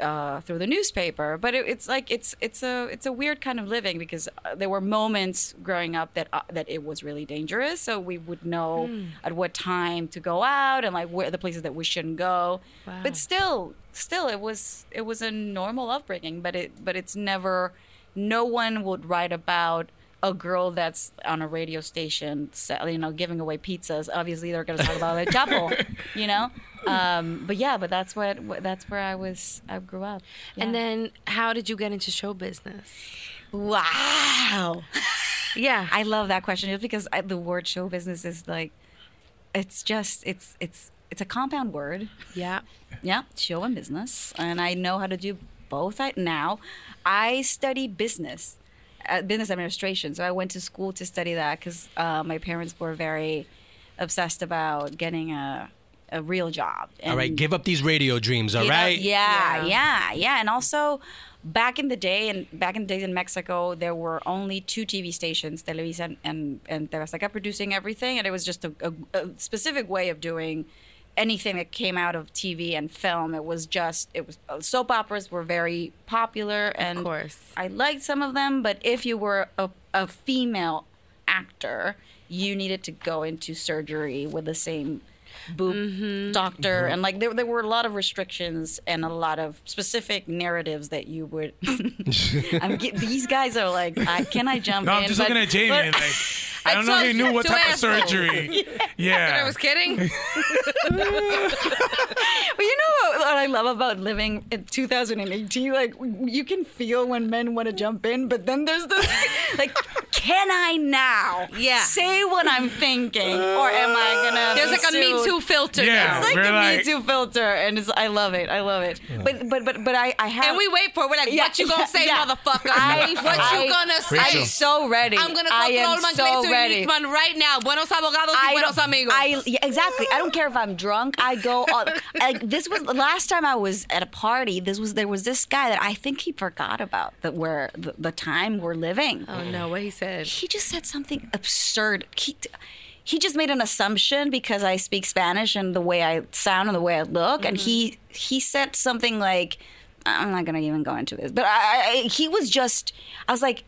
Uh, through the newspaper, but it, it's like it's it's a it's a weird kind of living because uh, there were moments growing up that uh, that it was really dangerous. So we would know at what time to go out and like where the places that we shouldn't go. Wow. But still, still, it was it was a normal upbringing. But it but it's never. No one would write about a girl that's on a radio station, you know, giving away pizzas. Obviously, they're going to talk about El Chapo, you know. Um, but yeah, but that's what that's where I was. I grew up. And then how did you get into show business? wow. Yeah. I love that question just because I, the word show business is like, it's just it's it's it's a compound word. yeah. Yeah, show and business, and I know how to do both. I, now, I study business, business administration. So I went to school to study that because uh, my parents were very obsessed about getting a a real job. All right, give up these radio dreams, All right. you know. Yeah, Yeah. yeah, yeah, And also, back in the day, and back in the days in Mexico, there were only two TV stations, Televisa and and, and Azteca, producing everything, and it was just a, a, a specific way of doing anything that came out of TV and film. It was just it was uh, soap operas were very popular, and course. I liked some of them. But if you were a, a female actor, you needed to go into surgery with the same boob mm-hmm. doctor mm-hmm. and like there, there were a lot of restrictions and a lot of specific narratives that you would I'm get, these guys are like I, can I jump No, in I'm just But- looking at Jaime but- and like, I don't know if he knew what Two type of surgery. I Yeah. I was kidding. But you know what, what I love about living in 2018? Like, you can feel when men want to jump in, but then there's this, like, can I now Yeah. say what I'm thinking? Or am I going to. There's like a Me Too filter Yeah. It's like We're the like- Me Too filter, and it's, I love it. I love it. But but but but I I have. And we wait for it. We're like, Yeah, what you gonna say, yeah. motherfucker? I- what I- you gonna say? I'm so ready. I'm gonna I call am Colman so Glazer ready. and right now. Buenos abogados y I buenos amigos. I yeah, exactly. I don't care if I'm drunk. I go. All, like this was the last time I was at a party. This was there was this guy that I think he forgot about that where the, the time we're living. oh no, what he said. He just said something absurd. He, he just made an assumption because I speak Spanish and the way I sound and the way I look, and he he said something like, "I'm not gonna even go into this," but I, I he was just. I was like,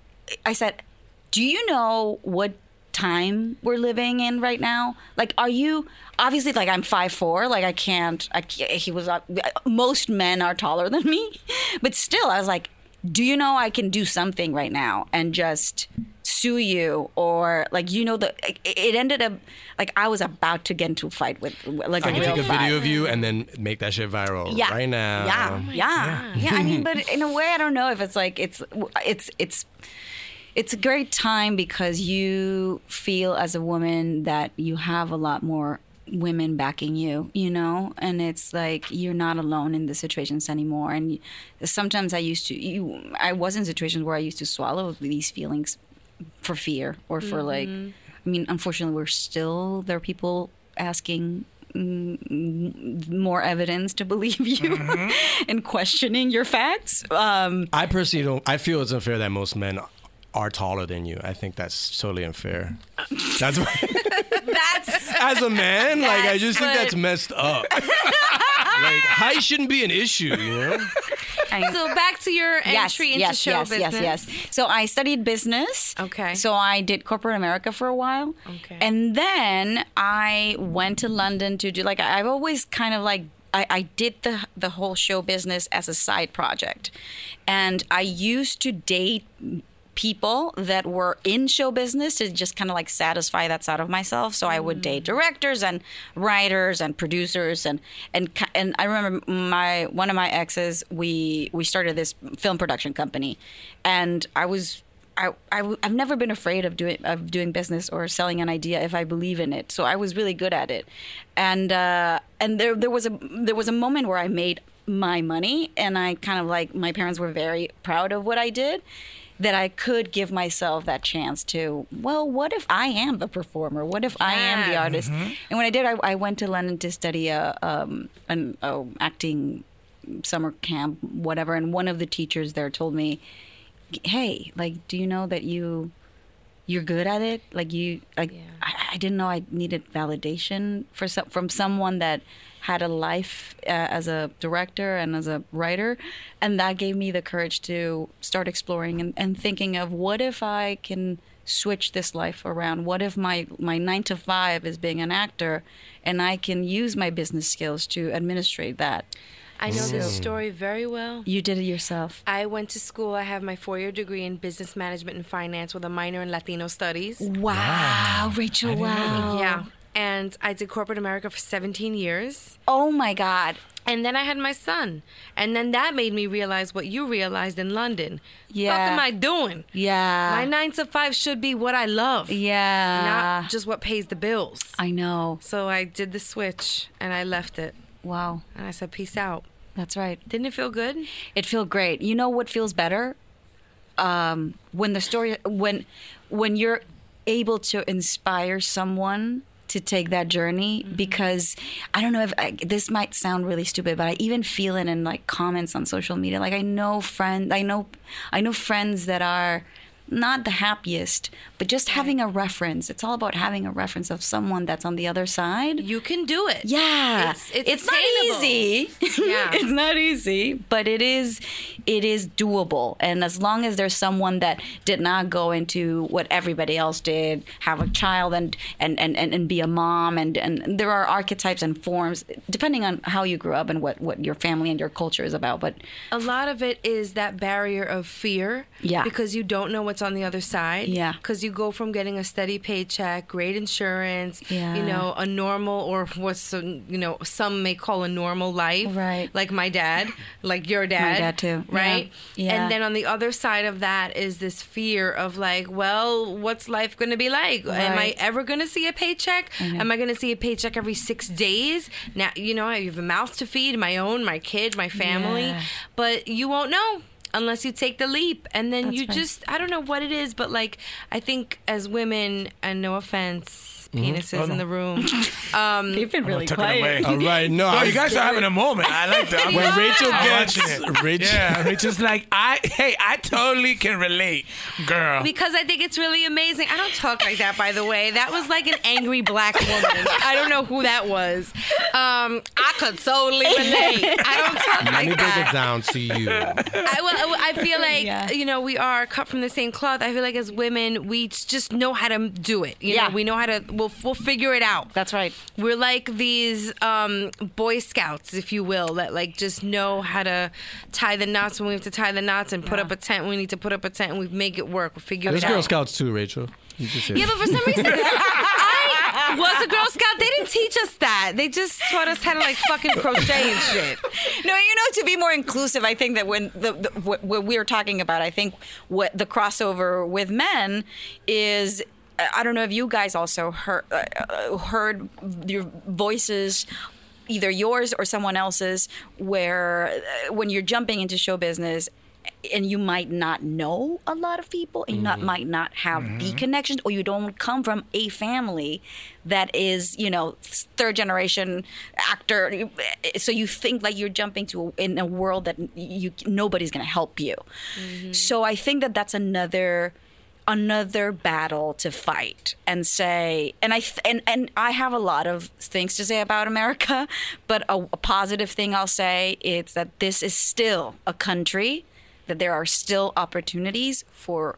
I said, "Do you know what?" time we're living in right now like are you obviously like i'm five four like i can't i can't, he was uh, most men are taller than me but still i was like do you know I can do something right now and just sue you or like you know the it, it ended up like I was about to get into a fight with like I a can real take a fight. video of you and then make that shit viral yeah right now. yeah oh yeah yeah I mean but in a way I don't know if it's like it's it's it's it's a great time because you feel as a woman that you have a lot more women backing you, you know, and it's like you're not alone in the situations anymore. And sometimes I used to, you, I was in situations where I used to swallow these feelings for fear or for like, I mean, unfortunately, we're still there are people asking mm, more evidence to believe you and questioning your facts. Um, I personally don't. I feel it's unfair that most men are taller than you. I think that's totally unfair. That's. That's As a man, like I Yes, just think that's messed up. Like height shouldn't be an issue, you know? so back to your entry into yes, show yes, business. Yes, yes, So I studied business. Okay. So I did corporate America for a while. Okay. And then I went to London to do like I- I've always kind of like I, I did the the whole show business as a side project, and I used to date people that were in show business to just kind of like satisfy that side of myself. So I would date directors and writers and producers and and and I remember my one of my exes we we started this film production company, and I was. I, I, have never been afraid of doing of doing business or selling an idea if I believe in it. So I was really good at it, and uh, and there there was a there was a moment where I made my money, and I kind of like my parents were very proud of what I did, that I could give myself that chance to, well, what if I am the performer? What if I am the artist? And when I did, I, I went to London to study a, um, an a acting summer camp, whatever. And one of the teachers there told me, hey, like, do you know that you you're good at it? Like you, like I, I didn't know I needed validation for some, from someone that had a life uh, as a director and as a writer, and that gave me the courage to start exploring and, and thinking of what if I can switch this life around? What if my my nine to five is being an actor, and I can use my business skills to administrate that? I know this story very well. You did it yourself. I went to school. I have my four-year degree in business management and finance with a minor in Latino studies. Wow, Rachel! Wow. Yeah. And I did corporate America for 17 years. Oh my God. And then I had my son. And then that made me realize what you realized in London. Yeah. What am I doing? Yeah. My nine to five should be what I love. Yeah. Not just what pays the bills. I know. So I did the switch and I left it. Wow. And I said, peace out. That's right. Didn't it feel good? It felt great. You know what feels better? Um, when the story when when you're able to inspire someone to take that journey mm-hmm. because I don't know if I, this might sound really stupid, but I even feel it in like comments on social media. Like I know friends, I know, I know friends that are not the happiest, but just having a reference. It's all about having a reference of someone that's on the other side. You can do it. Yeah, It's- it's not easy. Yeah. it's not easy, but it is. It is doable, and as long as there's someone that did not go into what everybody else did, have a child and and and, and, and be a mom, and, and there are archetypes and forms depending on how you grew up and what what your family and your culture is about. But A lot of it is that barrier of fear. Yeah. Because you don't know what's on the other side. Yeah. Because you go from getting a steady paycheck, great insurance, Yeah. you know, a normal or what's, uh, you know, some may call a normal life. Right. Like my dad, like your dad. dad too. Right? Yeah. Yeah. And then on the other side of that is this fear of like, well, what's life going to be like? Am I ever going to see a paycheck? know. Am I going to see a paycheck every six days? Now, you know, I have a mouth to feed, my own, my kid, my family. Yeah. But you won't know unless you take the leap. And then That's you right. just, I don't know what it is, but like, I think as women, and no offense, penises Oh, in the room. Um, you've been really took quiet. away. All right, no, No, you was guys are having a moment. I like that. I'm- When Rachel gets- it. Rachel- yeah, Rachel's like, I hey, I totally can relate, girl. because I think it's really amazing. I don't talk like that, by the way. That was like an angry black woman. I don't know who that was. Um, I could totally relate. I don't talk Let like me break it down to you. I, well, I feel like Yeah. you know we are cut from the same cloth. I feel like as women, we just know how to do it. You Yeah. know, we know how to. We'll we'll figure it out. That's right. We're like these um, Boy Scouts, if you will, that like just know how to tie the knots when we have to tie the knots and put up a tent when we need to put up a tent and we make it work. We figure There's it out. There's Girl. Scouts too, Rachel. You just Yeah, but for some reason, I was a Girl Scout. They didn't teach us that. They just taught us how to like fucking crochet and shit. No, you know, to be more inclusive, I think that when the, the what, what we were talking about, I think what the crossover with men is. I don't know if you guys also heard uh, uh, heard your voices either yours or someone else's where uh, when you're jumping into show business and you might not know a lot of people and you not might not have the connections or you don't come from a family that is you know third generation actor so you think like you're jumping to in a world that you nobody's going to help you. So i think that that's another another battle to fight and say and I th- and and I have a lot of things to say about America, but a, a positive thing I'll say is that this is still a country that there are still opportunities for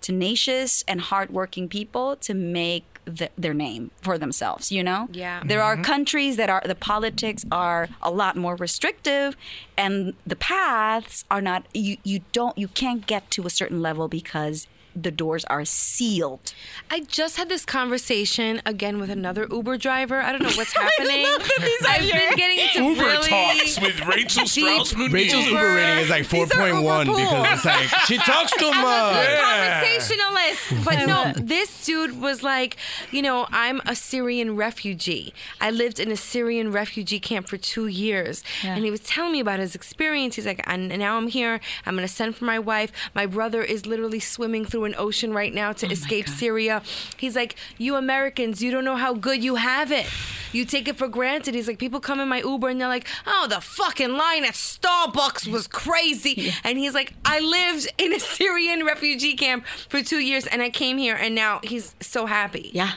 tenacious and hardworking people to make the, their name for themselves you know Yeah. there are Mhm. countries that are the politics are a lot more restrictive and the paths are not you you don't you can't get to a certain level because the doors are sealed I just had this conversation again with another Uber driver. I don't know what's happening. love that these I've your- been getting into Uber really talks with Rachel deep Strauss Muniz. Rachel's Uber rating is like 4.1 because it's like she talks too I'm a much. Yeah. conversationalist. But no, this dude was like, you know, I'm a Syrian refugee. I lived in a Syrian refugee camp for two years. Yeah. And he was telling me about his experience. He's like, and now I'm here. I'm going to send for my wife. My brother is literally swimming through an ocean right now to escape Syria. He's like, you Americans, you don't know how good you have it. You take it for granted. He's like, people come in my Uber and they're like, oh, the fucking line at Starbucks was crazy. And he's like, I lived in a Syrian refugee camp for two years and I came here and now he's so happy. yeah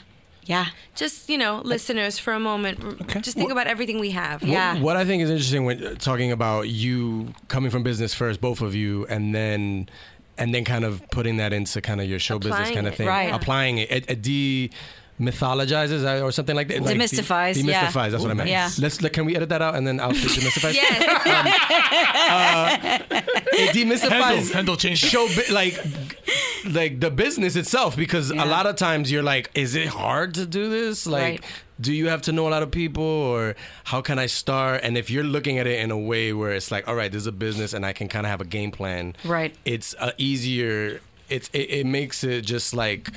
yeah Just, you know, listeners, for a moment, r- just think about everything we have. Yeah. What I think is interesting when uh, talking about you coming from business first, both of you, and then and then kind of putting that into kind of your show business kind of it, thing, right. applying it, it, it de mythologizes uh, or something like that. Like de- Demystifies, yeah. demystifies. That's what I meant. Yeah. Let's. Let, can we edit that out and then I'll say demystifies? Yes. it demystifies Handle- handle change show bi- like like the business itself because Yeah. a lot of times you're like is it hard to do this like Right. do you have to know a lot of people or how can I start and if you're looking at it in a way where it's like all right this is a business and I can kind of have a game plan Right. it's uh, easier it's it, it makes it just like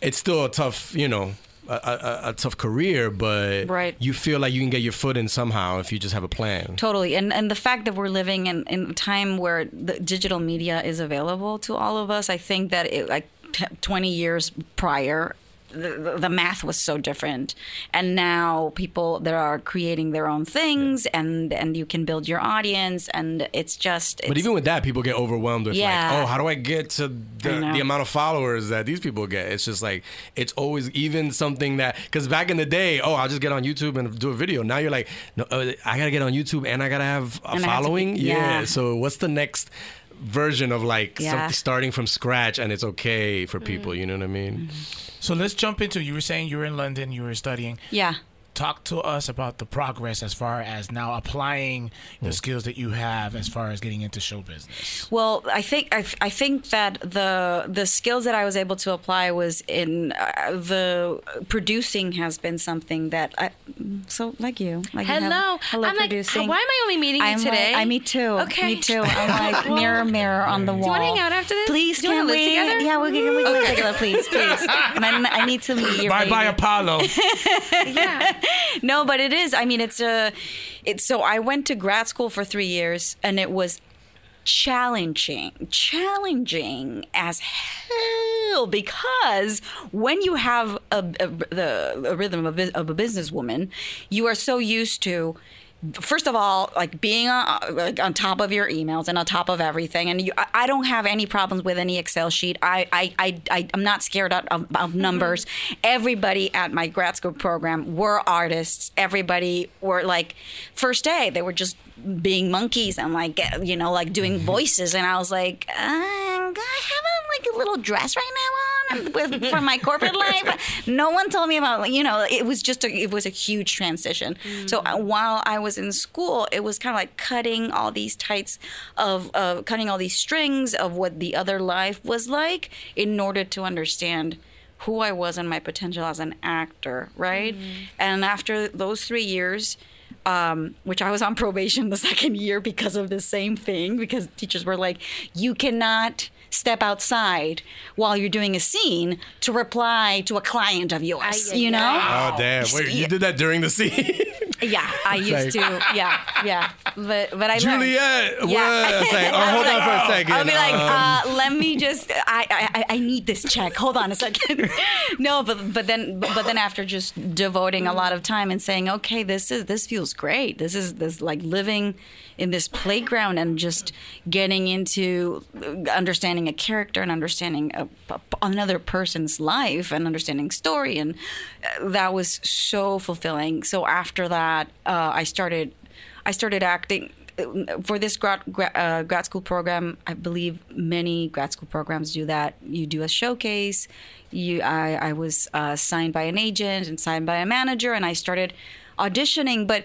it's still a tough you know a, a, a tough career but Right. you feel like you can get your foot in somehow if you just have a plan Totally. And and the fact that we're living in, in a time where the digital media is available to all of us, I think that it like t- 20 years prior the, the- math was so different and now people that are creating their own things and and you can build your audience and it's just But even with that, people get overwhelmed with Yeah. like, oh, how do I get to the, the amount of followers that these people get? It's just like it's always even something that because back in the day, oh, I'll just get on YouTube and do a video. Now you're like, no, uh, I gotta get on YouTube and I gotta have a And have be- following. yeah. So what's the next version of like Yeah. something starting from scratch and it's okay for people? Mm. You know what I mean? So let's jump into. You were saying you were in London. You were studying. yeah Talk to us about the progress as far as now applying the skills that you have as far as getting into show business. Well, I think I, I think that the the skills that I was able to apply was in uh, the producing has been something that I so like you like you have- Hello. hello I'm like, why am I only meeting you I'm today? Like, I me too. Okay. Me too. I'm like mirror mirror on the wall. Do you want to hang out after this? Please, Do you can want live we? together? Yeah, we can, we can live together, please, please. And I, I need to meet your Bye bye. Apollo. Yeah. No, but it is. I mean, it's a. It's so I went to grad school for three years, and it was challenging, challenging as hell because when you have a, a the a rhythm of, of a businesswoman, you are so used to. First of all, like being on, like on top of your emails and on top of everything, and you, I, I don't have any problems with any Excel sheet. I, I, I, I I'm not scared of, of, of mm-hmm. numbers. Everybody at my grad school program were artists. Everybody were like, first day they were just being monkeys and like you know like doing voices, and I was like, uh, I have a, like a little dress right now on with, for my corporate life. No one told me about you know it was just a, it was a huge transition. So uh, while I was in school, it was kind of like cutting all these tights of uh, cutting all these strings of what the other life was like in order to understand who I was and my potential as an actor, right? And after those three years, um, which I was on probation the second year because of the same thing, because teachers were like, you cannot step outside while you're doing a scene to reply to a client of yours, you know? Oh damn! Wait, you did that during the scene? Yeah, I used like- to. Yeah, yeah. But but I. Juliet, what? Yeah. It's like, oh, I'll hold be on for a second. I'll be like, Um, uh, let me just. I, I I need this check. Hold on a second. no, but but then but, but then after just devoting a lot of time and saying, okay, this is this feels great. This is this like living in this playground and just getting into understanding a character and understanding a, a- another person's life and understanding story, and uh, that was so fulfilling. So after that, uh, I started, I started acting uh, for this grad, grad, uh, grad school program. I believe many grad school programs do that. You do a showcase. You, I, I was uh, signed by an agent and signed by a manager, and I started auditioning, but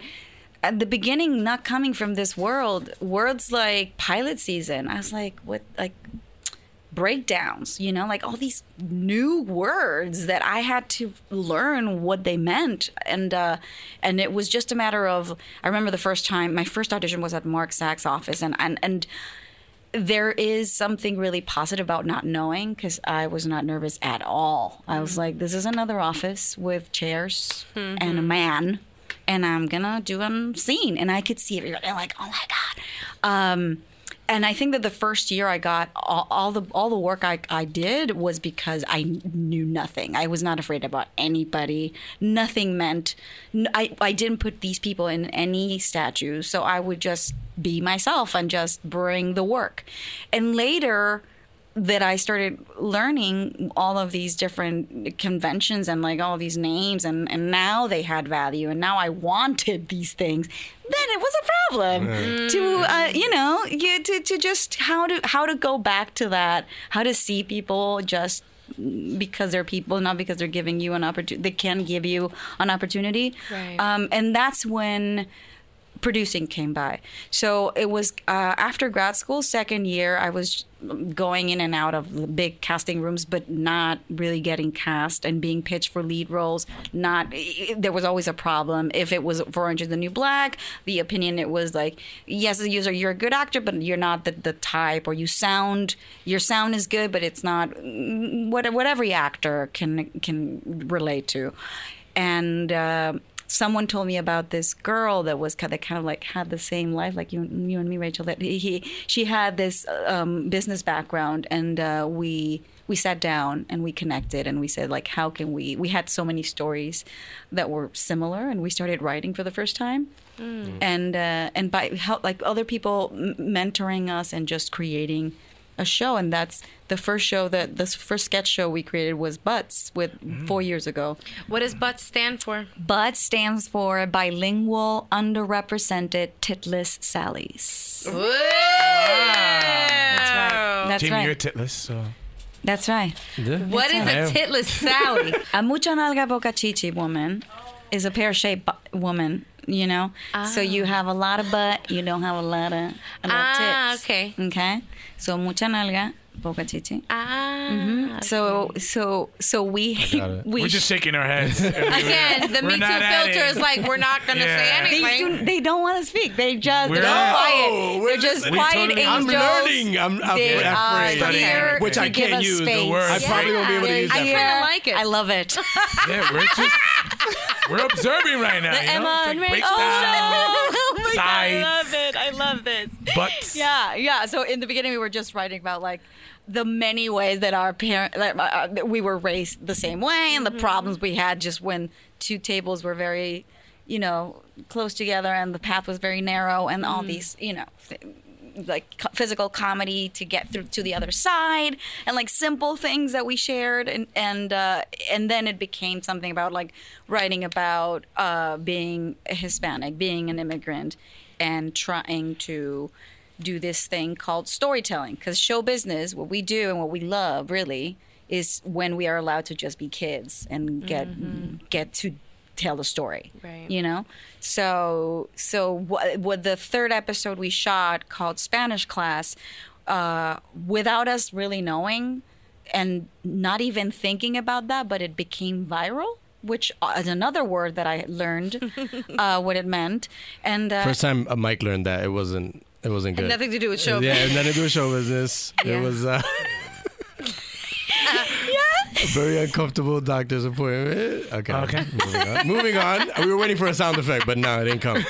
at the beginning not coming from this world words like pilot season i was like what like breakdowns you know like all these new words that i had to learn what they meant. And uh and it was just a matter of i remember the first time my first audition was at Mark Saks' office and and and there is something really positive about not knowing because I was not nervous at all. I was like, this is another office with chairs and a man, and I'm gonna do a scene. And I could see everybody like, oh my God. Um, and I think that the first year I got all, all the all the work I, I did was because I knew nothing. I was not afraid about anybody. Nothing meant I, I didn't put these people in any statues, so I would just be myself and just bring the work. And later that I started learning all of these different conventions and like all these names and, and now they had value and now I wanted these things then it was a problem Right. to uh, you know you, to, to just how to how to go back to that how to see people just because they're people not because they're giving you an opportunity they can give you an opportunity Right. um, and that's when producing came by. So it was uh, after grad school, second year, I was going in and out of the big casting rooms, but not really getting cast and being pitched for lead roles. Not there was always a problem. If it was for Orange is the New Black, the opinion it was like, yes, the user, you're a good actor, but you're not the, the type, or you sound your sound is good, but it's not mm, what what every actor can can relate to, and. Uh, someone told me about this girl that was kind of, kind of like had the same life like you, you and me, Rachel. That he, he she had this um, business background, and uh, we we sat down and we connected, and we said like, how can we? We had so many stories that were similar, and we started writing for the first time. Mm. And uh, and by help like other people m- mentoring us and just creating a show, and that's the first show that the first sketch show we created was Butts with mm. four years ago. What does Butts stand for? Butts stands for Bilingual Underrepresented Titless Sallies. That's right. That's Jaime, right. you're titless, so. That's right. What is a titless Sally? a mucha nalga boca chichi woman is a pear-shaped bu- woman. You know, so you have a lot of butt, you don't have a lot of, a lot of Ah, tits. okay. Okay. So mucha nalga boca chichi. Ah. Mhm. So so so we we We're just shaking our heads. Again, the We're Me Too filter it. is like, we're not going to say Yeah. They, anything. do, they don't want to speak. They just We're they're not- quiet. Oh, we're they're just listening. quiet Totally. angels. I'm learning. I'm- I'm they afraid. are here Which to I can't us use the space. word. I probably won't be able to They're use that I kind of like it. I love it. Yeah, we're just we're observing right now. The you know? Emma It's and like Rachel Oh my God, I love it. I love this. butts. Yeah, yeah. So in the beginning, we were just writing about like the many ways that our parent uh, uh, that, uh, we were raised the same way, and the mm-hmm. problems we had just when two tables were very, you know, close together, and the path was very narrow, and all mm. these, you know. Th- like physical comedy to get through to the other side and like simple things that we shared and and uh, and then it became something about like writing about uh, being a Hispanic being an immigrant and trying to do this thing called storytelling because show business what we do and what we love really is when we are allowed to just be kids and get get to tell the story Right. you know so so what, what the third episode we shot called spanish class uh, without us really knowing and not even thinking about that but it became viral which uh, is another word that i learned uh, what it meant and uh, First time uh, Mike learned that it wasn't it wasn't Had good. nothing to do with show Yeah, nothing to do with show business. Yeah. It was uh, a very uncomfortable doctor's appointment. Okay. Okay. Moving on. Moving on. We were waiting for a sound effect, but no, it didn't come.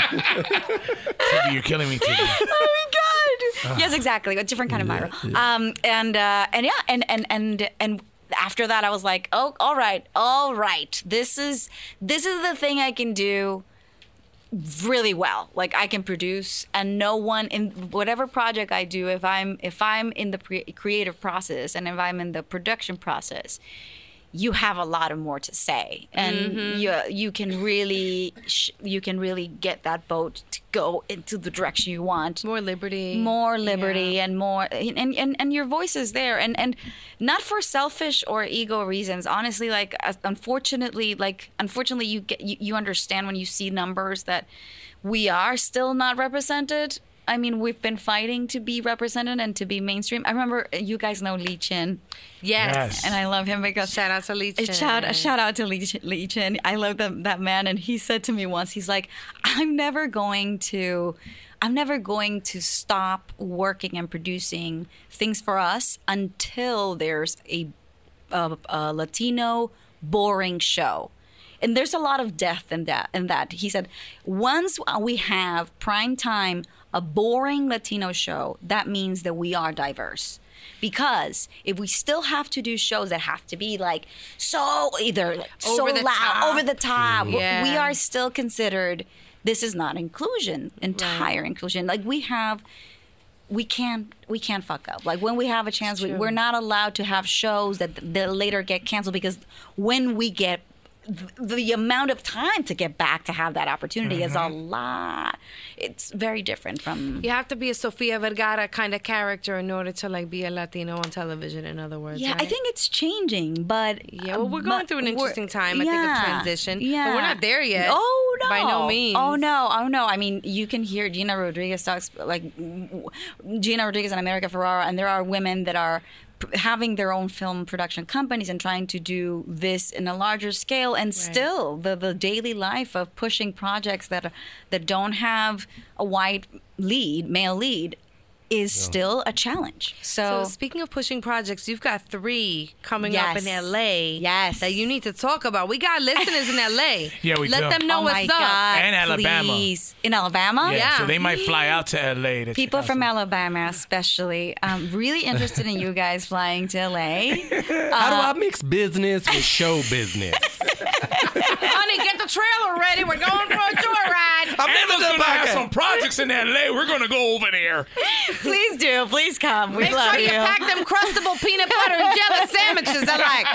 Tiggy, you're killing me, Tiggy. oh my god yes exactly a different kind of viral um and uh and yeah and and and and after that i was like oh all right all right this is this is the thing i can do really well. Like I can produce, and no one in whatever project I do, if I'm if I'm in the pre- creative process and if I'm in the production process, you have a lot of more to say, and Mhm. you you can really sh- you can really get that boat to go into the direction you want. More liberty, more liberty, and more and, and and your voice is there, and and not for selfish or ego reasons. Honestly, like uh, unfortunately, like unfortunately, you get you, you understand when you see numbers that we are still not represented. I mean, we've been fighting to be represented and to be mainstream. I remember uh, you guys know Lee Chin. Yes. Yes. And I love him because shout out to Lee a Chin. Shout, a shout out to Lee, Ch- Lee Chin. I love that that man, and he said to me once, he's like, "I'm never going to, I'm never going to stop working and producing things for us until there's a, a, a Latino boring show." And there's a lot of death in that. In that, he said, once we have prime time, a boring Latino show, that means that we are diverse. Because if we still have to do shows that have to be like so either like, so Over the loud top. over the top we- Yeah. we are still considered this is not inclusion entire inclusion. Like we have we can't we can't fuck up. Like when we have a chance we, we're not allowed to have shows that, that later get canceled because when we get the amount of time to get back to have that opportunity is a Mhm. lot it's very different from You have to be a Sofia Vergara kind of character in order to like be a Latino on television. In other words, Yeah, I think it's changing, but Yeah, well, we're going through an interesting time. I think of transition. Yeah, But we're not there yet. Oh no, By no means. Oh no, oh no. I mean, you can hear Gina Rodriguez talks like Gina Rodriguez and America Ferrera, and there are women that are having their own film production companies and trying to do this in a larger scale and still the, the daily life of pushing projects that are, that don't have a white lead male lead is still a challenge so, So speaking of pushing projects, you've got three coming up in LA. Yes. That you need to talk about. We got listeners in LA. Yeah, we Let do. them know oh what's my up. God, And Alabama. please. In Alabama? Yeah, so they might fly out to LA. To People from Alabama, especially, um, really interested in you guys flying to LA. How do I mix business with show business? Honey, get the trailer ready. We're going for a joyride. I'm never gonna have some projects in LA. We're gonna go over there. Please do. Please come. We Make love sure you. you. pack them crustable peanut butter and jelly sandwiches. I like.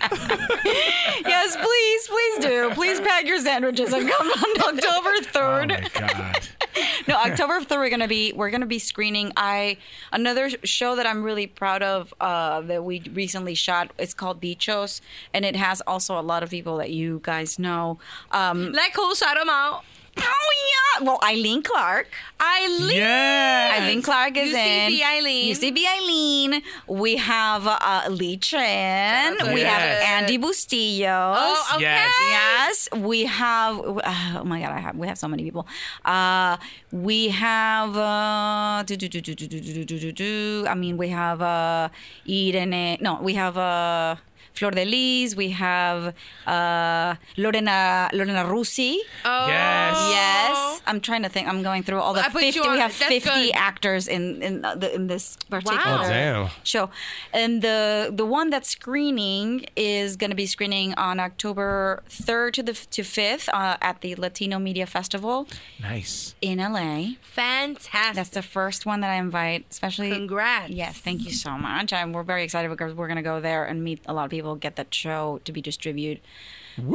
yes, please, please do. Please pack your sandwiches and come on October third. Oh my God. no, October third. We're gonna be we're gonna be screening. I another show that I'm really proud of uh, that we recently shot. It's called Bichos, and it has also a lot of people that you guys know. Um, Like who? Shout them out. Oh yeah. Well, Eileen Clark. Eileen. Yeah. Eileen Clark is in. UCB Eileen. UCB Eileen. We have uh, Lee Chen. We have Andy Bustillos. Oh, okay. Yes. Yes, we have. Oh my God, I have. We have so many people. Uh, we have. Uh, do, do, do, do, do, do, do, do, do, do. I mean, we have uh, Irene. No, we have. Uh, Flor de Lis, we have uh, Lorena Lorena Rusi. Oh. Yes. Yes, I'm trying to think. I'm going through all the I 50. on- We have 50 good. actors in in uh, the, in this particular Wow. Oh, damn. show, and the the one that's screening is going to be screening on October 3rd to the to 5th uh, at the Latino Media Festival Nice. in LA. Fantastic. That's the first one that I invite, especially. Congrats. Yes, thank you so much. I'm, we're very excited because we're going to go there and meet a lot of people, get that show to be distributed,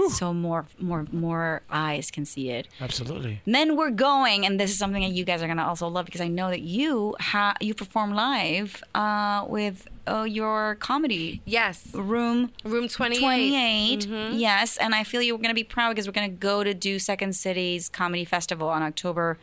so more more more eyes can see it. Absolutely. And then we're going, and this is something that you guys are gonna also love because I know that you ha- you perform live uh, with uh, your comedy Yes. room Room 28. 28. Mhm. Yes, and I feel you're gonna be proud because we're gonna go to do Second City's comedy festival on October.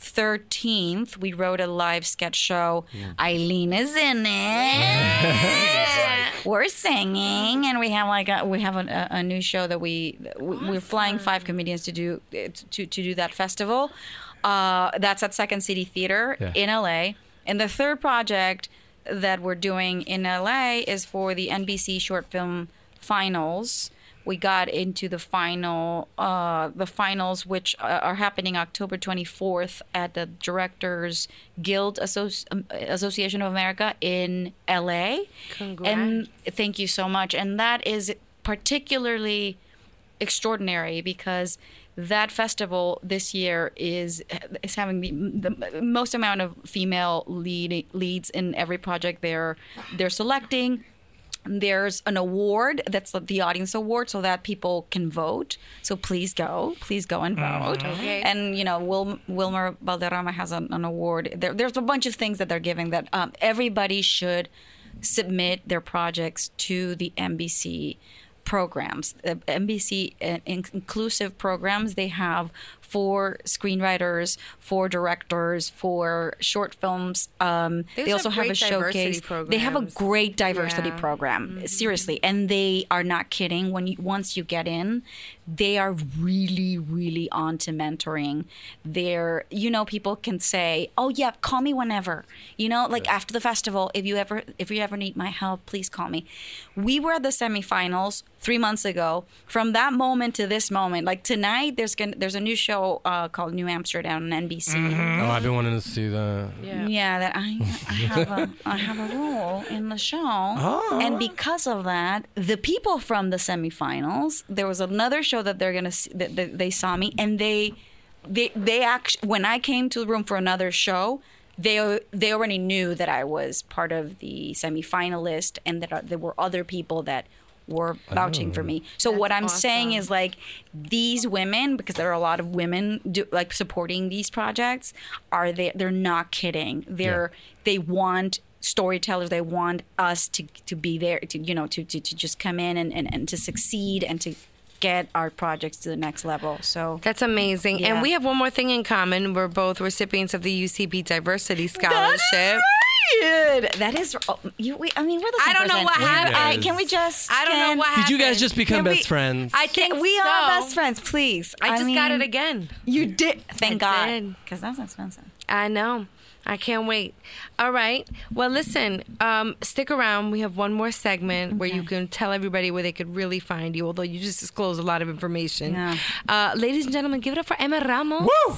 13th, we wrote a live sketch show. Eileen is in it. We're singing, and we have like a, we have a, a new show that we we- we're flying five comedians to do to to do that festival. Uh, that's at Second City Theater Yeah. in LA. And the third project that we're doing in LA is for the NBC short film finals. We got into the final, uh, the finals, which uh, are happening October 24th at the Directors Guild Associ- um, Association of America in LA. Congrats. And thank you so much. And that is particularly extraordinary because that festival this year is is having the, the most amount of female lead, leads in every project they're they're selecting there's an award that's the audience award so that people can vote. So please go please go and vote. Okay. and you know Wil- wilmer valderrama has an, an award. There, there's a bunch of things that they're giving that um, everybody should submit their projects to the nbc programs. The nbc uh, in- inclusive programs they have for screenwriters for directors for short films. Um, They they also also have have a great diversity showcase. They have a great diversity Yeah. program seriously. And they are not kidding. When you once you get in they are really really on to mentoring. They're you know people can say oh yeah call me whenever. You know like after the festival if you ever if you ever need my help please call me. We were at the semifinals three months ago. From that moment to this moment like tonight there's gonna there's a new show uh, called new amsterdam on nbc Oh, I've been wanting to see that. yeah, that I, I have a I have a role in the show, Oh. and because of that, the people from the semifinals, there was another show that they're gonna see, that, that they saw me, and they they they actually when I came to the room for another show. They, they already knew that I was part of the semifinalist and that uh, there were other people that were vouching for oh. me. So what I'm saying is like these women, because there are a lot of women do, like supporting these projects, are they? They're not kidding. They're they want storytellers. They want us to to be there to you know to to, to just come in and, and, and to succeed and to get our projects to the next level. So That's amazing. Yeah. And we have one more thing in common. We're both recipients of the UCB Diversity Scholarship. Good. That is. Oh, you, we, I mean, we're the same I don't know person. what We- happened. I- can we just? I don't know can- what happened. Did you guys just become Can we- best friends? I think we so. are best friends. Please. I just got mean, it again. You did. Thank I God. did. Because that's expensive. I know. I can't wait. All right. Well, listen, um, stick around. We have one more segment where you can tell everybody where they could really find you, although you just disclosed a lot of information. Yeah. Uh, ladies and gentlemen, give it up for Emma Ramos. Woo!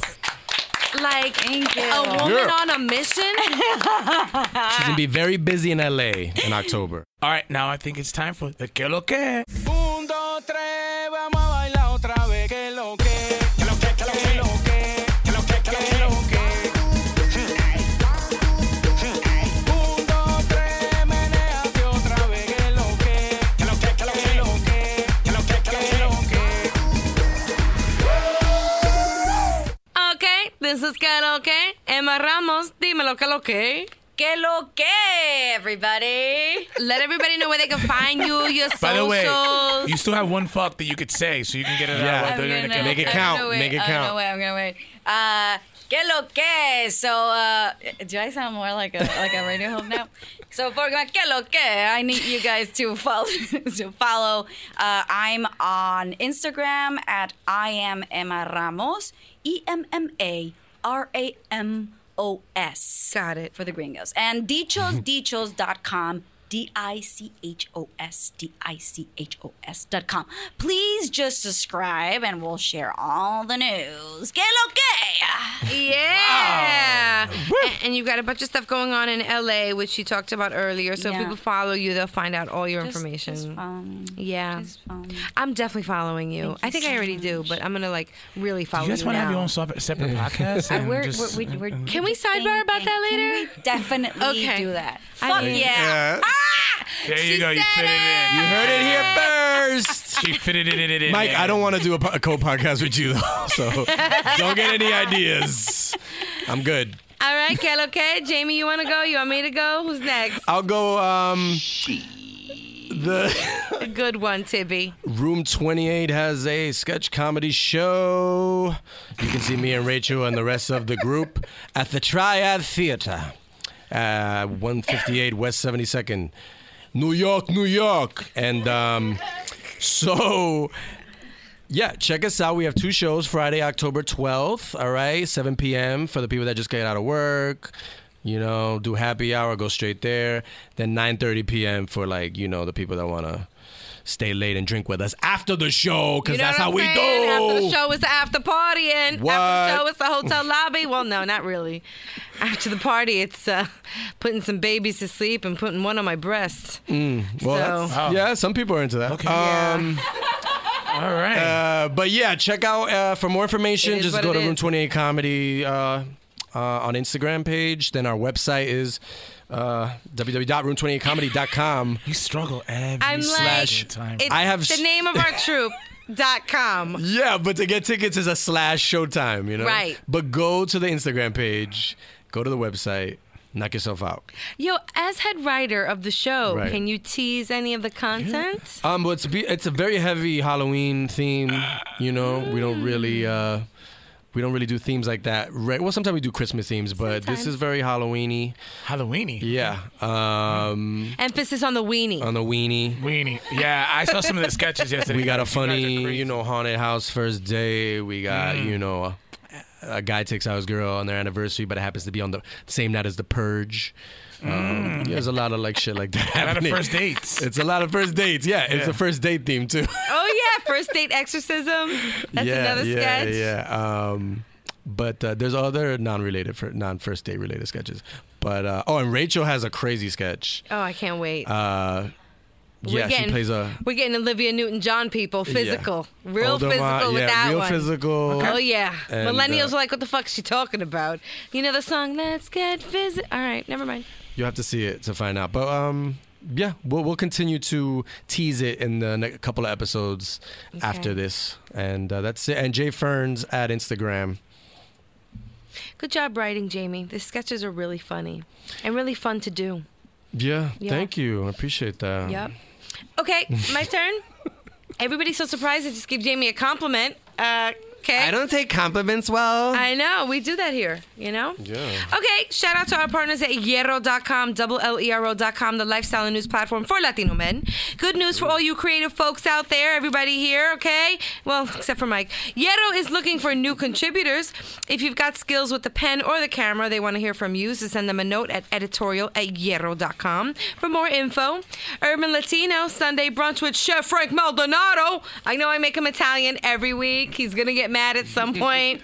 Like a woman Yeah. on a mission. She's gonna be very busy in LA in October. All right, now I think it's time for the que lo que. Un, dos, tres, vamos okay, que lo que. Emma Ramos, dímelo que lo que. Que lo que, everybody. Let everybody know where they can find you, your socials. By the way, you still have one fuck that you could say, so you can get it Yeah. out. while I'm gonna- gonna Make it count. wait, Make it I'm count. gonna wait. I'm gonna wait. Uh, que lo que? So, uh, do I sound more like a like a radio host now? So for my que lo que, I need you guys to follow. to follow. Uh, I'm on Instagram at I am Emma Ramos. E M M A R A M O S. Got it. For the gringos. And dichos, D I C H O S, D I C H O S dot com. Please just subscribe and we'll share all the news. Que lo que? Yeah. And, and you've got a bunch of stuff going on in LA, which you talked about earlier. So if people follow you, they'll find out all your Just- information. just me. yeah. Just me. I'm definitely following you. Thank you I think I so already do, but I'm going to like really follow You guys you want to have your own separate, separate podcast? Uh, we're, just- we're, we're, we're Can we sidebar about that Can later? we definitely Okay. do that? I Fuck mean- yeah. there you go. You fit it in. You heard it here first. She fitted it in. Mike, I don't want to do a, po- a co-podcast with you though, so don't get any ideas. I'm good. All right, Kel, okay? Jaime, you want to go? You want me to go? Who's next? I'll go. Um, the A good one, Tibby. Room 28 has a sketch comedy show. You can see me and Rachel and the rest of the group at the Triad Theater, uh, 158 West 72nd, New York, New York. And um, so, yeah, check us out. We have two shows Friday, October 12th, all right, 7 p.m. for the people that just get out of work. You know, do happy hour, go straight there. Then 9:30 p.m. for like you know the people that want to stay late and drink with us after the show because You know that's what how I'm we saying? do. After the show is the after party, and What? after the show is the hotel lobby. Well, no, not really. After the party, it's uh, putting some babies to sleep and putting one on my breast. Mm, well, So- that's- yeah, some people are into that. Okay. Um, All right. Uh, but yeah, check out uh, for more information. Just go to is. Room Twenty Eight Comedy uh, uh, on Instagram page. Then our website is uh, www.room28comedy.com. You struggle every I'm like, slash time. it's I have the name of our troop. Dot com. Yeah, but to get tickets is a slash Showtime. You know, Right. But go to the Instagram page. Go to the website. Knock yourself out. Yo, as head writer of the show, Right. can you tease any of the content? Um, but it's be- it's a very heavy Halloween theme. You know, we don't really uh, we don't really do themes like that. Right? Well, sometimes we do Christmas themes, but this is very Halloweeny. Halloweeny. Yeah. Um, Emphasis on the weenie. on the weenie. Weenie. Yeah, I saw some of the sketches yesterday. We got a You guys are funny, crazy. you know, haunted house first day. We got, Mm. you know, a, a guy takes out his girl on their anniversary, but it happens to be on the same night as the purge. Um, Mm. There's a lot of like shit like that. A lot of first dates. It's a lot of first dates. Yeah, it's Yeah. a first date theme too. oh yeah, first date exorcism. That's yeah, another yeah, sketch. Yeah, Um, but uh, there's other non-related, for non-first date related sketches. But uh, oh, and Rachel has a crazy sketch. Oh, I can't wait. Uh, We're yeah, getting, she plays a We're getting Olivia Newton-John people, physical, real Older physical with yeah, that real one. physical. Oh yeah, And, millennials uh, are like, what the fuck's she talking about? You know the song "Let's Get Physical." All right, never mind. You have to see it to find out. But um, yeah, we'll we'll continue to tease it in the next couple of episodes after this, and uh, that's it. And Jay Ferns at Instagram. Good job writing, Jaime. The sketches are really funny and really fun to do. Yeah, Yeah. thank you. I appreciate that. Yep. Okay, my turn. Everybody's so surprised I just gave Jaime a compliment. Uh, okay. I don't take compliments well. I know. We do that here, you know? yeah. Okay, shout out to our partners at Llero.com, double L-E-R-O.com, the lifestyle and news platform for Latino men. Good news for all you creative folks out there, everybody here, okay? Well, except for Mike. Llero is looking for new contributors. If you've got skills with the pen or the camera, they want to hear from you, so send them a note at editorial at Llero.com. For more info, Urban Latino, Sunday brunch with Chef Frank Maldonado. I know I make him Italian every week. He's going to get mad at some point.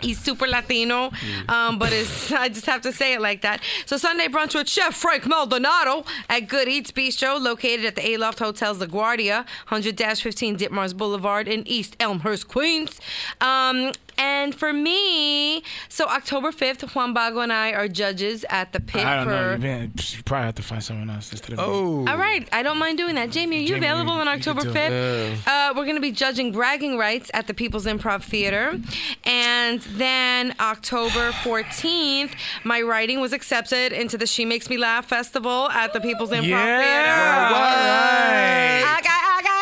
He's super Latino, um, but it's, I just have to say it like that. So Sunday brunch with Chef Frank Maldonado at Good Eats Bistro, located at the Aloft Hotels LaGuardia, 100-15 Ditmars Boulevard in East Elmhurst, Queens. Um, and for me, so October 5th, Juan Bago and I are judges at the pit I don't for. know. You, been, you probably have to find someone else instead of me. Oh. All right, I don't mind doing that. Jaime, are you Jaime, available on October 5th? Uh, we're going to be judging bragging rights at the People's Improv Theater. And then October 14th, my writing was accepted into the She Makes Me Laugh Festival at the People's Improv Yeah. Theater. Right. Okay, okay.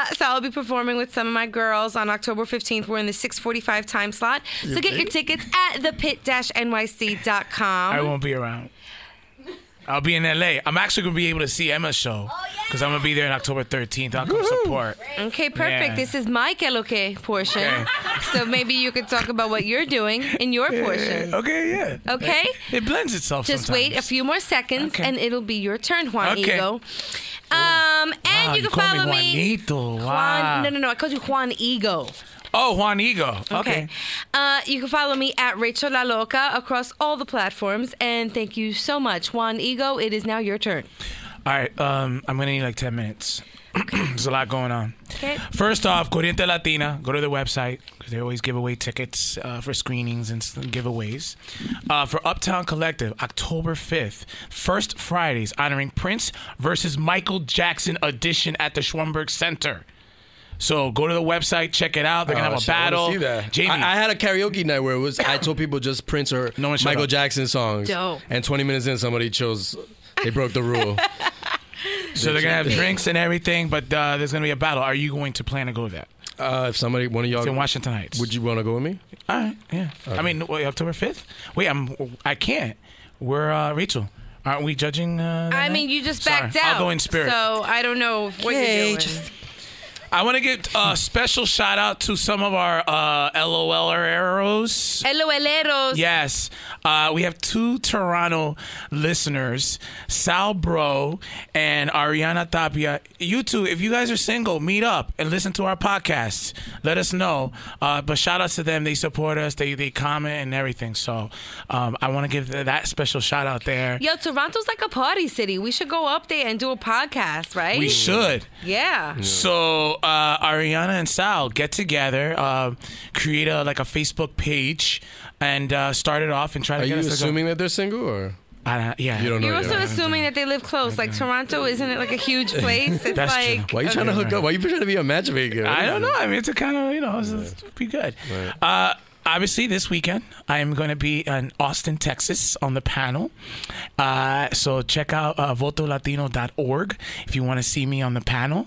Uh, so I'll be performing with some of my girls on October 15th. We're in the 645 time slot. So get your tickets at thepit-nyc.com. I won't be around. I'll be in LA. I'm actually gonna be able to see Emma's show because I'm gonna be there on October 13th. I'll come support. Okay, perfect. Yeah. This is my que lo que portion. Okay. So maybe you could talk about what you're doing in your portion. Okay, yeah. Okay? It, it blends itself. Just sometimes. wait a few more seconds Okay. and it'll be your turn, Juan Okay. Ego. Um, and Wow, you can follow me. Juanito. Juan, Wow. no, no, no. I called you Juan Ego. Oh, Juan Ego. Okay. Uh, you can follow me at Rachel La Loca across all the platforms. And thank you so much, Juan Ego. It is now your turn. All right. Um, I'm gonna need like 10 minutes. There's a lot going on. Okay. First off, Corriente Latina. Go to the website because they always give away tickets uh, for screenings and giveaways. Uh, for Uptown Collective, October 5th, first Fridays honoring Prince versus Michael Jackson edition at the Schomburg Center. So go to the website, check it out. They're gonna Oh, have a shit, I battle. see that. Jaime, I, I had a karaoke night where it was. I told people just Prince or No Michael up. Jackson songs. Dope. And 20 minutes in, somebody chose. They broke the rule. so they're gonna have drinks and everything, but uh, there's gonna be a battle. Are you going to plan to go to that? Uh, if somebody, one of y'all, It's in Washington Heights. would you want to go with me? All right, yeah. I mean, wait, October fifth. Wait, I'm. I can't. We're uh, Rachel. Aren't we judging? Uh, I night? mean, you just Sorry, backed out. I'll go in spirit. So I don't know what Yay, you're doing. just- I want to give a special shout out to some of our uh, LOL arrows. LOLeros. Yes. Uh, we have two Toronto listeners, Sal Bro and Ariana Tapia. You two, if you guys are single, meet up and listen to our podcast. Let us know. Uh, but shout out to them. They support us. They they comment and everything. So um, I want to give that special shout out there. Yo, Toronto's like a party city. We should go up there and do a podcast, right? We should. Yeah. So uh, Ariana and Sal get together, uh, create a like a Facebook page, and uh, start it off and try to Are get you us to go- assuming that they're single or? I, yeah. You don't know. You're yet. also assuming that they live close. Like Toronto, isn't it like a huge place? It's That's true. like Why are you trying to hook up? Why are you trying to be a matchmaker? I don't know. I mean, it's a kind of you know, it's, it's be good. Uh, obviously, this weekend I am going to be in Austin, Texas, on the panel. Uh, so check out uh, votolatino.org if you want to see me on the panel.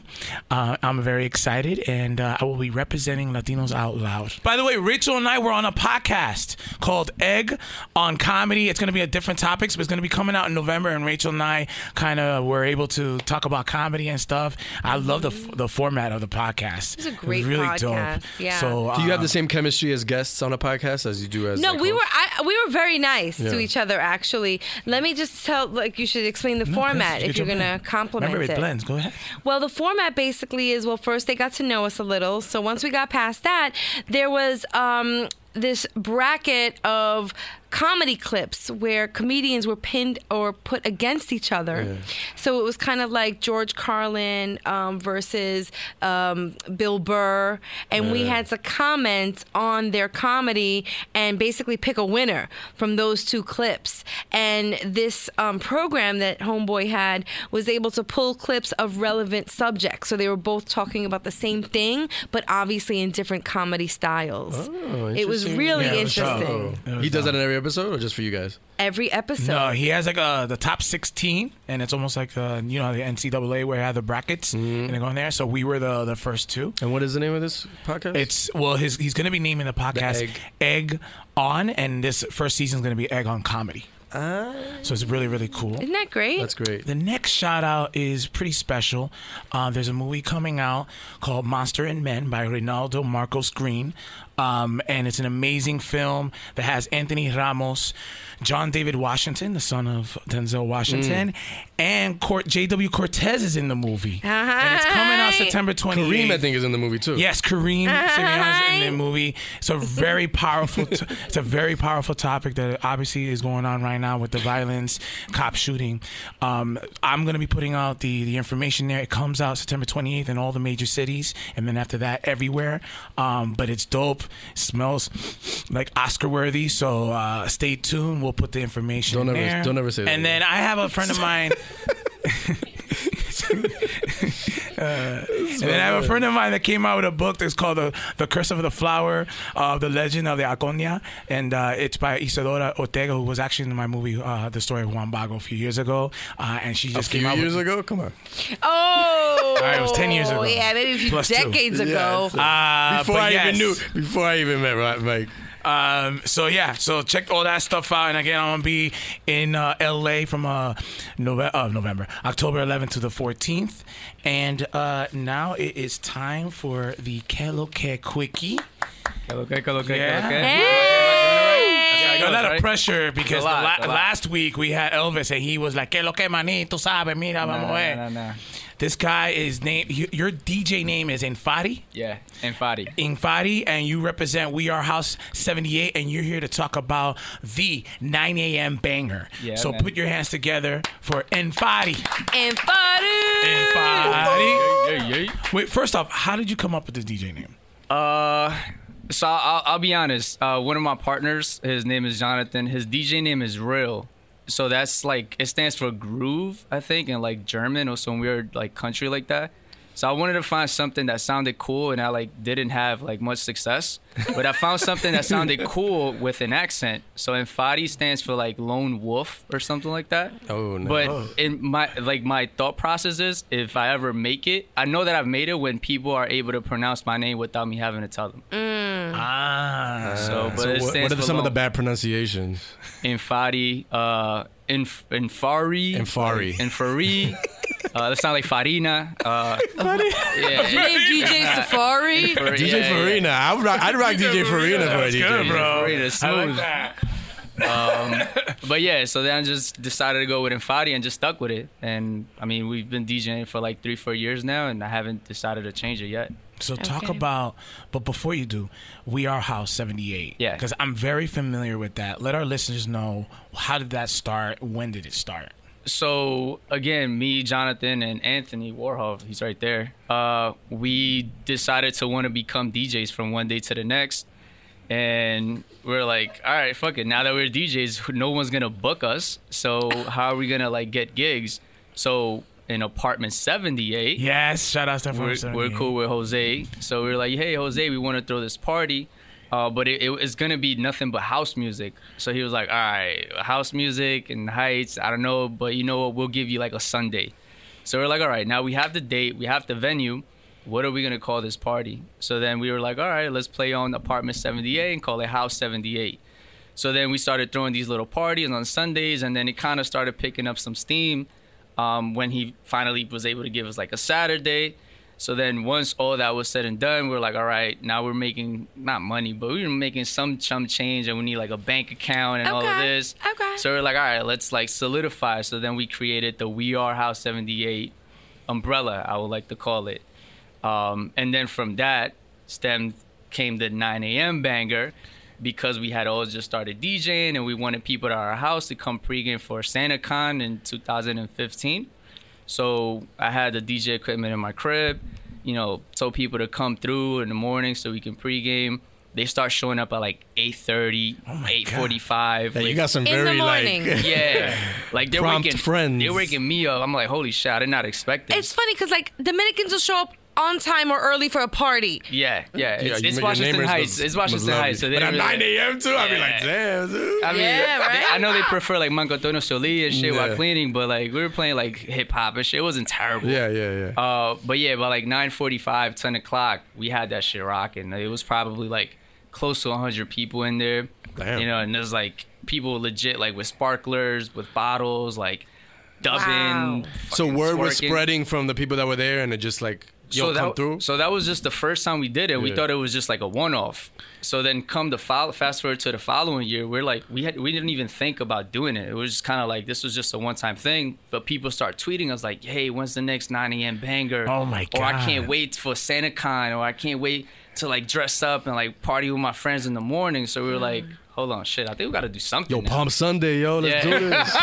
Uh, I'm very excited, and uh, I will be representing Latinos out loud. By the way, Rachel and I were on a podcast called Egg on Comedy. It's going to be a different topics, but it's going to be coming out in November. And Rachel and I kind of were able to talk about comedy and stuff. I love the the format of the podcast. It's a great really podcast, dope. yeah. So Do you have the same chemistry as guests on a podcast as you do as? No, like, we were? I, we were very nice to each other. Actually, let me just tell. Like, you should explain the format if you're gonna compliment Remember, it it. blends. Go ahead. Well, the format basically is well, first they got to know us a little. So once we got past that, there was um, this bracket of comedy clips where comedians were pinned or put against each other. So it was kind of like George Carlin um, versus um, Bill Burr, and we had to comment on their comedy and basically pick a winner from those two clips. And this um, program that Homeboy had was able to pull clips of relevant subjects. So they were both talking about the same thing, but obviously in different comedy styles. Oh, it was really Yeah, it was dope. interesting. He does that in every episode, or just for you guys? Every episode. No, he has like uh, the top 16, and it's almost like uh, you know the NCAA where I have the brackets and they go in there. So we were the the first two. And what is the name of this podcast? It's well, his he's going to be naming the podcast Egg. Egg. on, and this first season is going to be Egg on Comedy. So it's really really cool. Isn't that great? That's great. The next shout out is pretty special. Uh, there's a movie coming out called Monster and Men by Reinaldo Marcus Green. Um, and it's an amazing film that has Anthony Ramos, John David Washington, the son of Denzel Washington, and Cort- J.W. Cortes is in the movie. And it's coming out September 28th. Kareem, I think, is in the movie too. Yes, Kareem Sirianni's in the movie. It's a very powerful. T- it's a very powerful topic that obviously is going on right now with the violence, cop shooting. Um, I'm gonna be putting out the the information there. It comes out September 28th in all the major cities, and then after that, everywhere. Um, but it's dope. Smells like Oscar worthy. So uh, stay tuned. We'll put the information Don't ever- there. don't ever say that And then I have a friend of mine. And then I have a friend of mine that came out with a book that's called the, the Curse of the Flower, uh, the Legend of the Aconia, and uh, it's by Isadora Ortega, who was actually in my movie, uh, The Story of Juan Bago, a few years ago, uh, and she A just few came out a few years with, ago. Come on. Oh, All right, it was 10 years ago. Yeah, maybe a few Plus two. decades ago. Uh, before but I yes. even knew. Before I even met Ro- Mike. Um, so yeah, so check all that stuff out. And again, I'm gonna be in uh, LA from uh, November, uh, November, October 11th to the 14th. And uh, now it is time for the Que Lo Que Quickie. Hello, okay, hello, okay, Yeah. hello, okay. Yeah, I got a lot of pressure because lot, la- it's a lot. last week we had Elvis and he was like, "Que lo que maní, tú sabes, mira, vamos a ver." no, no. This guy is name. Your DJ name is Infati. Yeah, Infati. Infati, and you represent We Are House 78, and you're here to talk about the 9 a.m. banger. Yeah, so man. put your hands together for Infati. And Faru. Infati. Wait, first off, how did you come up with this DJ name? Uh, so I'll, I'll be honest. Uh, one of my partners, his name is Jonathan. His DJ name is Real. So that's like it stands for groove, I think, in like German or some weird like country like that. So I wanted to find something that sounded cool, and I like didn't have like much success. But I found something that sounded cool with an accent. So Infati stands for like lone wolf or something like that. Oh no. But in my like my thought process is if I ever make it, I know that I've made it when people are able to pronounce my name without me having to tell them. Ah. So, but So it what, stands what are for some of the bad pronunciations? Infati, uh, inf- Infari, Infari. Infari. Uh, that sounds like Farina. Uh, yeah, Did you name DJ Safari? Infari- DJ yeah, yeah, Farina. I'd rock, I'd rock DJ Farina for a DJ. good, bro. Farina, I like that. Um, but yeah, so then I just decided to go with Infati and just stuck with it. And I mean, we've been DJing for like three, four years now, and I haven't decided to change it yet. So talk about, but before you do, we are House 78. Yeah. Because I'm very familiar with that. Let our listeners know how did that start? When did it start? So again, me, Jonathan, and Anthony Warhol, he's right there. Uh, we decided to want to become DJs from one day to the next, and we're like, all right, fuck it. Now that we're DJs, no one's gonna book us. So how are we gonna like get gigs? So in apartment 78, Yes. Shout out to we're, we're cool with Jose. So we are like, hey, Jose, we want to throw this party. Uh, but it, it, it's gonna be nothing but house music. So he was like, all right, house music and heights. I don't know, but you know what? We'll give you like a Sunday. So we're like, all right, now we have the date, we have the venue. What are we gonna call this party? So then we were like, all right, let's play on apartment 78 and call it House 78. So then we started throwing these little parties on Sundays, and then it kind of started picking up some steam um, when he finally was able to give us like a Saturday. So then once all that was said and done, we are like, all right, now we're making not money, but we were making some chum change, and we need like a bank account and all of this. Okay. So we're like, all right, let's like solidify. So then we created the We Are House 78 umbrella, I would like to call it. Um, and then from that stemmed came the 9 a.m. banger because we had all just started DJing and we wanted people at our house to come pregame for SantaCon in 2015. So I had the DJ equipment in my crib, you know, told people to come through in the morning so we can pregame. They start showing up at like 8:30, 8:45. Yeah, you got some very, like- yeah, like they're Prompt waking friends. They're waking me up. I'm like, holy shit, I did not expect this. It's funny because like Dominicans will show up on time or early for a party. Yeah, yeah. It's, you- it's your Washington neighbors Heights. must- it's must Washington love Heights. So they But at don't 9 a.m. too, I'd be like, damn, dude. I mean, Yeah, right? I know they prefer like Marco Antonio Solís and shit Yeah. while cleaning, but like we were playing like hip hop and shit. It wasn't terrible. Yeah, yeah, yeah. Uh, but yeah, by like 9:45, 10 o'clock, we had that shit rocking. It was probably like close to 100 people in there. Damn. You know, and there's like people legit like with sparklers, with bottles, like dubbing. So fucking word was spreading from the people that were there, and it just like yo so come that, through. So that was just the first time we did it. We Yeah. thought it was just like a one-off. So then come the follow, fast forward to the following year, we're like we had we didn't even think about doing it. It was just kind of like this was just a one-time thing. But people start tweeting us like, "Hey, when's the next 9 a.m. banger?" Oh my god! Or I can't wait for SantaCon, or I can't wait to like dress up and like party with my friends in the morning. So we were mm. like, "Hold on, shit, I think we got to do something." Yo, now." Palm Sunday, yo, let's Yeah. do this.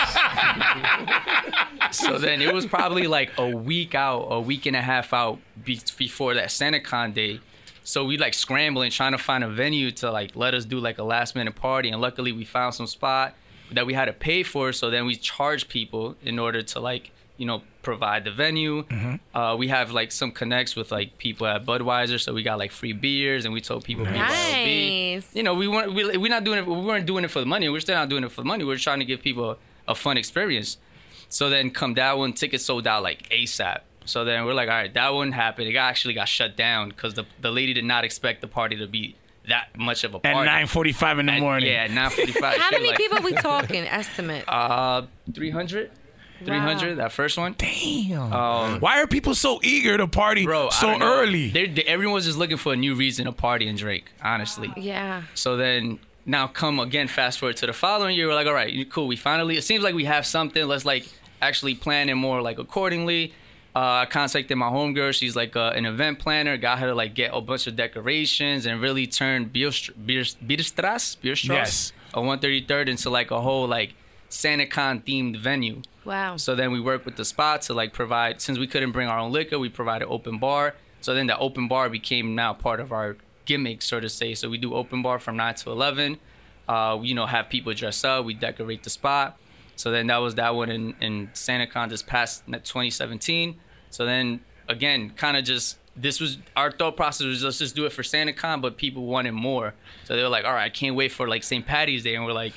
so then it was probably like a week out, a week and a half out be- before that SantaCon day. So we like scrambling, trying to find a venue to like let us do like a last minute party. And luckily we found some spot that we had to pay for. So then we charge people in order to like, you know, provide the venue. Uh, we have like some connects with like people at Budweiser. So we got like free beers and we told people people Nice. You know, we weren't, we, we're not doing it, we weren't doing it for the money. We're still not doing it for the money. We're trying to give people a fun experience. So then come that one, tickets sold out like ASAP. So then we're like, all right, that one happened. It got, actually got shut down because the, the lady did not expect the party to be that much of a party. At 9:45 in the At- morning. Yeah, at 9:45. How many like- people we talking? Estimate. Uh, 300? 300, that first one. Damn. Um, Why are people so eager to party bro, so early? They're, they, everyone's just looking for a new reason to party and Drake, honestly. Yeah. So then now come again, fast forward to the following year, we're like, all right, cool. We finally, it seems like we have something. Let's like actually plan it more like accordingly. Uh, I contacted my homegirl. She's like uh, an event planner. Got her to like get a bunch of decorations and really turn Bierst- Bierst- Bierstrasse, Bierstrasse, Yes. on 133rd into like a whole like SantaCon themed venue. Wow. So then we worked with the spot to like provide since we couldn't bring our own liquor, we provided open bar. So then the open bar became now part of our gimmick, so to say. So we do open bar from nine to eleven. Uh, you know, have people dress up, we decorate the spot. So then that was that one in, in SantaCon this past 2017. So then again, kind of just this was our thought process was let's just do it for SantaCon, but people wanted more. So they were like, all right, I can't wait for like St. Patty's Day, and we're like,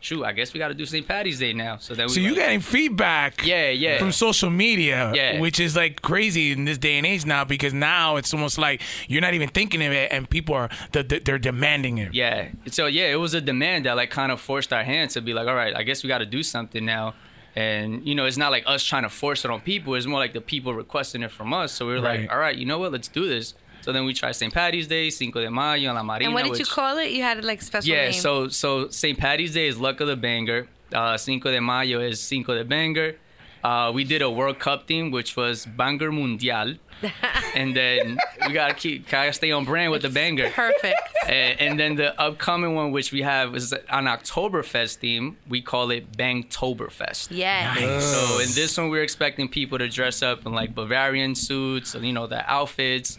shoot, I guess we got to do St. Patty's Day now. So then we So you like, getting feedback Yeah, yeah. from social media, Yeah. which is like crazy in this day and age now because now it's almost like you're not even thinking of it and people are th- th- they're demanding it. Yeah. So yeah, it was a demand that like kind of forced our hand to be like, all right, I guess we got to do something now. And you know, it's not like us trying to force it on people. It's more like the people requesting it from us. So we were Right. like, all right, you know what? Let's do this. So So then we try St. Patty's Day, Cinco de Mayo, and La Marina. and what did you call it? You had like special yeah, name. so so St. Patty's Day is Luck of the Banger. Uh, Cinco de Mayo is Cinco de Banger. Uh, we did a World Cup theme, which was Banger Mundial, and then we gotta keep gotta stay on brand with the banger. Perfect. And, and then the upcoming one, which we have, is an Oktoberfest theme. We call it Bangtoberfest. Yes. So in this one, we're expecting people to dress up in like Bavarian suits, you know, the outfits.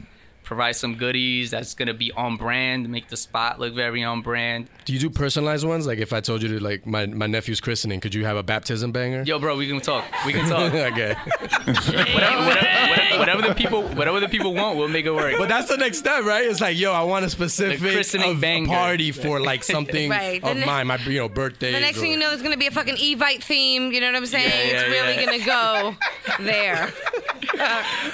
Provide some goodies that's gonna be on brand, make the spot look very on brand. Do you do personalized ones? Like if I told you to like my, my nephew's christening, could you have a baptism banger? Yo, bro, we can talk. We can talk. okay. whatever, whatever, whatever, whatever the people, whatever the people want, we'll make it work. But that's the next step, right? It's like, yo, I want a specific The christening of- banger. party for like something Right. of ne- mine, my you know birthday. The next thing you know, there's gonna be a fucking Evite theme. You know what I'm saying? Yeah, it's yeah, really yeah. gonna go there.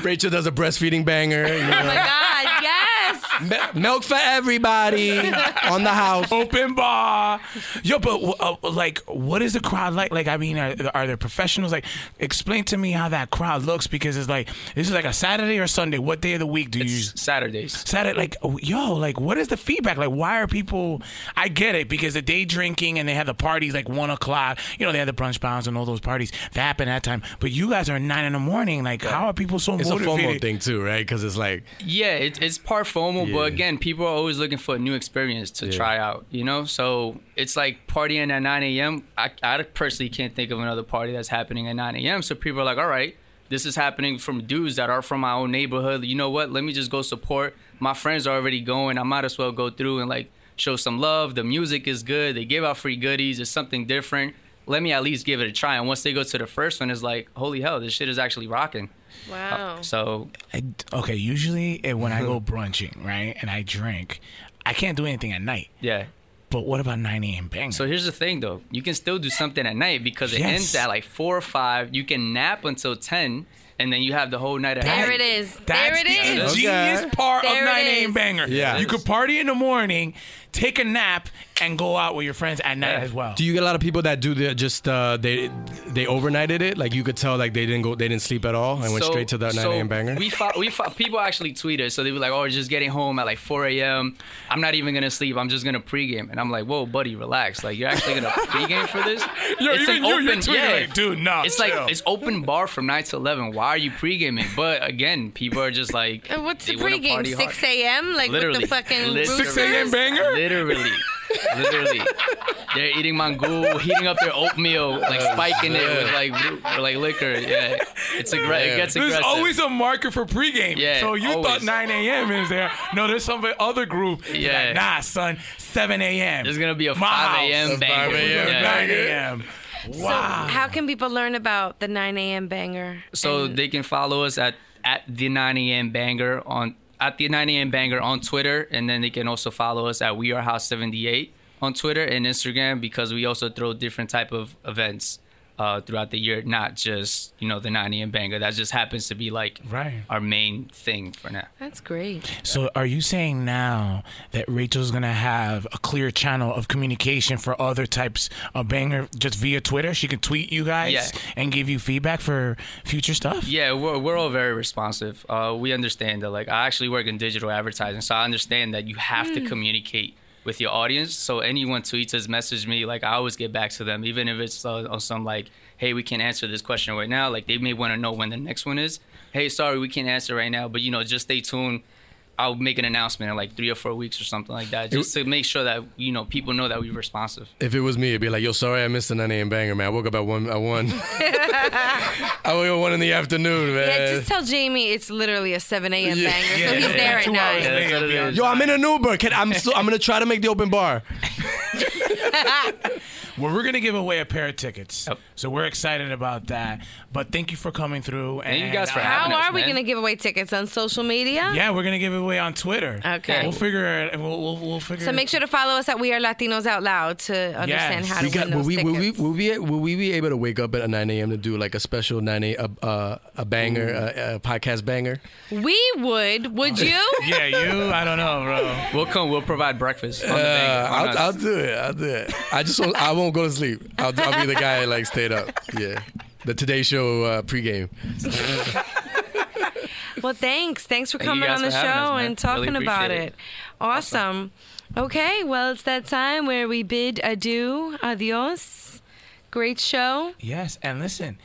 Rachel does a breastfeeding banger. you Oh my God! Yes. Mi- milk for everybody on the house. Open bar. Yo, but uh, like, what is the crowd like? Like, I mean, are, are there professionals? Like, explain to me how that crowd looks because it's like this is like a Saturday or Sunday. What day of the week do you? use? Saturdays. Saturday, like, oh, yo, like, what is the feedback? Like, why are people? I get it because the day drinking and they have the parties like one o'clock. You know, they have the brunch bounds and all those parties that happen at that time. But you guys are nine in the morning. Like, how are people so It's a motivated? FOMO thing too, right? Because it's like Yeah, it, it's part FOMO, Yeah. but again, people are always looking for a new experience to Yeah. try out, you know? So it's like partying at 9 a.m. I, I personally can't think of another party that's happening at 9 a.m. So people are like, all right, this is happening from dudes that are from my own neighborhood. You know what? Let me just go support. My friends are already going. I might as well go through and like show some love. The music is good. They give out free goodies. It's something different. Let me at least give it a try. And once they go to the first one, it's like, holy hell, this shit is actually rocking. Wow. So I, okay, usually eh, when I go brunching, right, and I drink, I can't do anything at night. yeah. But what about 9 a.m. bang? So here's the thing, though. You can still do something at night because it Yes. ends at like four or five. You can nap until ten, and then you have the whole night ahead. There it is. That's there it the is. ingenious part There of it 9 a.m. is. banger. Yeah. You could party in the morning, take a nap, and go out with your friends at night as well. Do you get a lot of people that do the just uh, they they overnighted it? Like you could tell like they didn't go they didn't sleep at all and went So- straight to the 9 so a.m. banger. We fo- we fo- people actually tweeted, so they were like, "Oh, just getting home at like 4 a.m. I'm not even gonna sleep. I'm just gonna pregame." And I'm like, "Whoa, buddy, relax. Like you're actually gonna pregame for this? Yo, even you- you're tweeting like, dude, no, It's chill. like it's open bar from 9 to 11. Why are you pregaming? But again, people are just like, What's the pregame? 6 a.m. Like Literally. with the fucking Literally. 6 a.m. banger? Literally. Literally. They're eating mango, heating up their oatmeal, like spiking it with like like liquor. Yeah. It's a great. It gets There's always a marker for pregame. Yeah, so you thought 9 a.m. is there. No, there's some other group. Yeah. Like, nah, son, 7 a.m. There's gonna be a My 5 a.m. banger. 5 a.m. Yeah. 9 a.m. So Wow. how can people learn about the 9 a.m. banger? So And- they can follow us at at the 9 a.m. banger on at the 9 a.m. banger on Twitter, and then they can also follow us at We Are House 78 on Twitter and Instagram because we also throw different type of events uh, throughout the year, not just you know the 9 a.m. banger. That just happens to be like Right. our main thing for now. That's great. So are you saying now that Rachel's gonna have a clear channel of communication for other types of banger just via Twitter? She can tweet you guys Yeah. and give you feedback for future stuff. Yeah, we're, we're all very responsive. Uh, we understand that, like, I actually work in digital advertising, so I understand that you have to communicate with your audience. So anyone tweets us, message me, like, I always get back to them, even if it's uh, on some, like, hey, we can't answer this question right now. Like, they may want to know when the next one is. Hey, sorry, we can't answer right now, but, you know, just stay tuned. I'll make an announcement in like three or four weeks or something like that, just to make sure that you know people know that we're responsive. If it was me, it'd be like, yo, sorry I missed the 9 a.m. banger, man. I woke up at one. At one. I woke up at one in the afternoon, man. Yeah, just tell Jaime it's literally a 7 a.m. Yeah. banger, so Yeah. he's there at Two 9. hours later, what it be on is. Yo, I'm in an Uber. Can, I'm still, I'm gonna try to make the open bar. Well, we're gonna give away a pair of tickets, Yep. so we're excited about that. But thank you for coming through. Thank you guys for uh, having How us, are we man. going to give away tickets on social media? Yeah, we're gonna give it away on Twitter. Okay. we'll figure it. We'll, we'll, we'll figure. So make sure to follow us at We Are Latinos Out Loud to understand Yes. how to We got, win will, those we, will, we, tickets. will, we, will we be able to wake up at 9 a.m. to do like a special 9 a, a, uh, a banger, a, a podcast banger? We would. Would you? Yeah, you. I don't know, bro. We'll come. We'll provide breakfast. On the Uh, banger. On us. I'll, I'll do it. I'll do it. I just won't, I won't go to sleep. I'll, I'll be the guy like stayed up. Yeah, the Today Show uh, pregame. Well, thanks. Thanks for Thank you coming guys on the for having show us, man. and talking Really about appreciate it. Awesome. Okay, well, it's that time where we bid adieu, adios. Great show. Yes, and listen,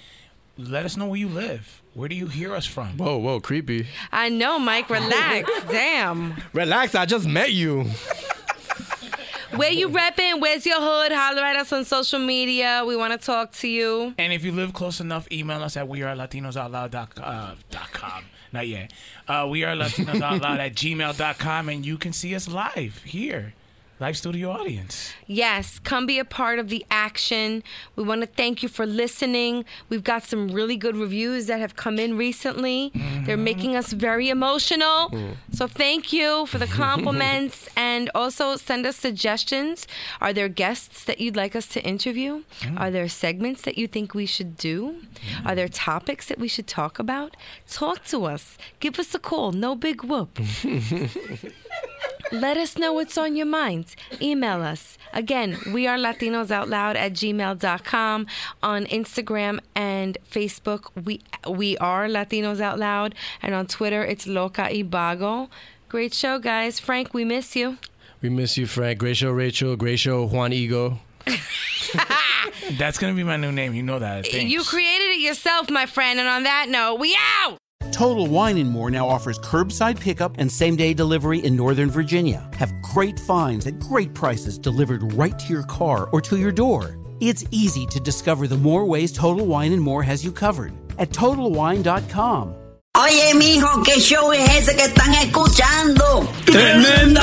let us know where you live. Where do you hear us from? Whoa, whoa, creepy. I know, Mike. Relax. Damn. Relax, I just met you. Where you repping? Where's your hood? Holler at us on social media. We want to talk to you. And if you live close enough, email us at wearelatinosOutloud.com. Not yet. Uh, we are latinosOutloud at gmail.com, and you can see us live here. Live studio audience. Yes, come be a part of the action. We want to thank you for listening. We've got some really good reviews that have come in recently. They're mm-hmm. making us very emotional. Mm. So thank you for the compliments and also send us suggestions. Are there guests that you'd like us to interview? Mm. Are there segments that you think we should do? Mm. Are there topics that we should talk about? Talk to us. Give us a call. No big whoop. Let us know what's on your mind. Email us. Again, we are Latinos Out Loud at gmail.com. On Instagram and Facebook, we we are Latinos Out Loud. And on Twitter, it's Loca Y Bago. Great show, guys. Frank, we miss you. We miss you, Frank. Great show, Rachel. Great show, Juan Ego. That's going to be my new name. You know that. Thanks. You created it yourself, my friend. And on that note, we out. Total Wine and More now offers curbside pickup and same day delivery in Northern Virginia. Have great finds at great prices delivered right to your car or to your door. It's easy to discover the more ways Total Wine and More has you covered at TotalWine.com. Oye, mijo, ¿qué show es ese que están escuchando? ¡Tremenda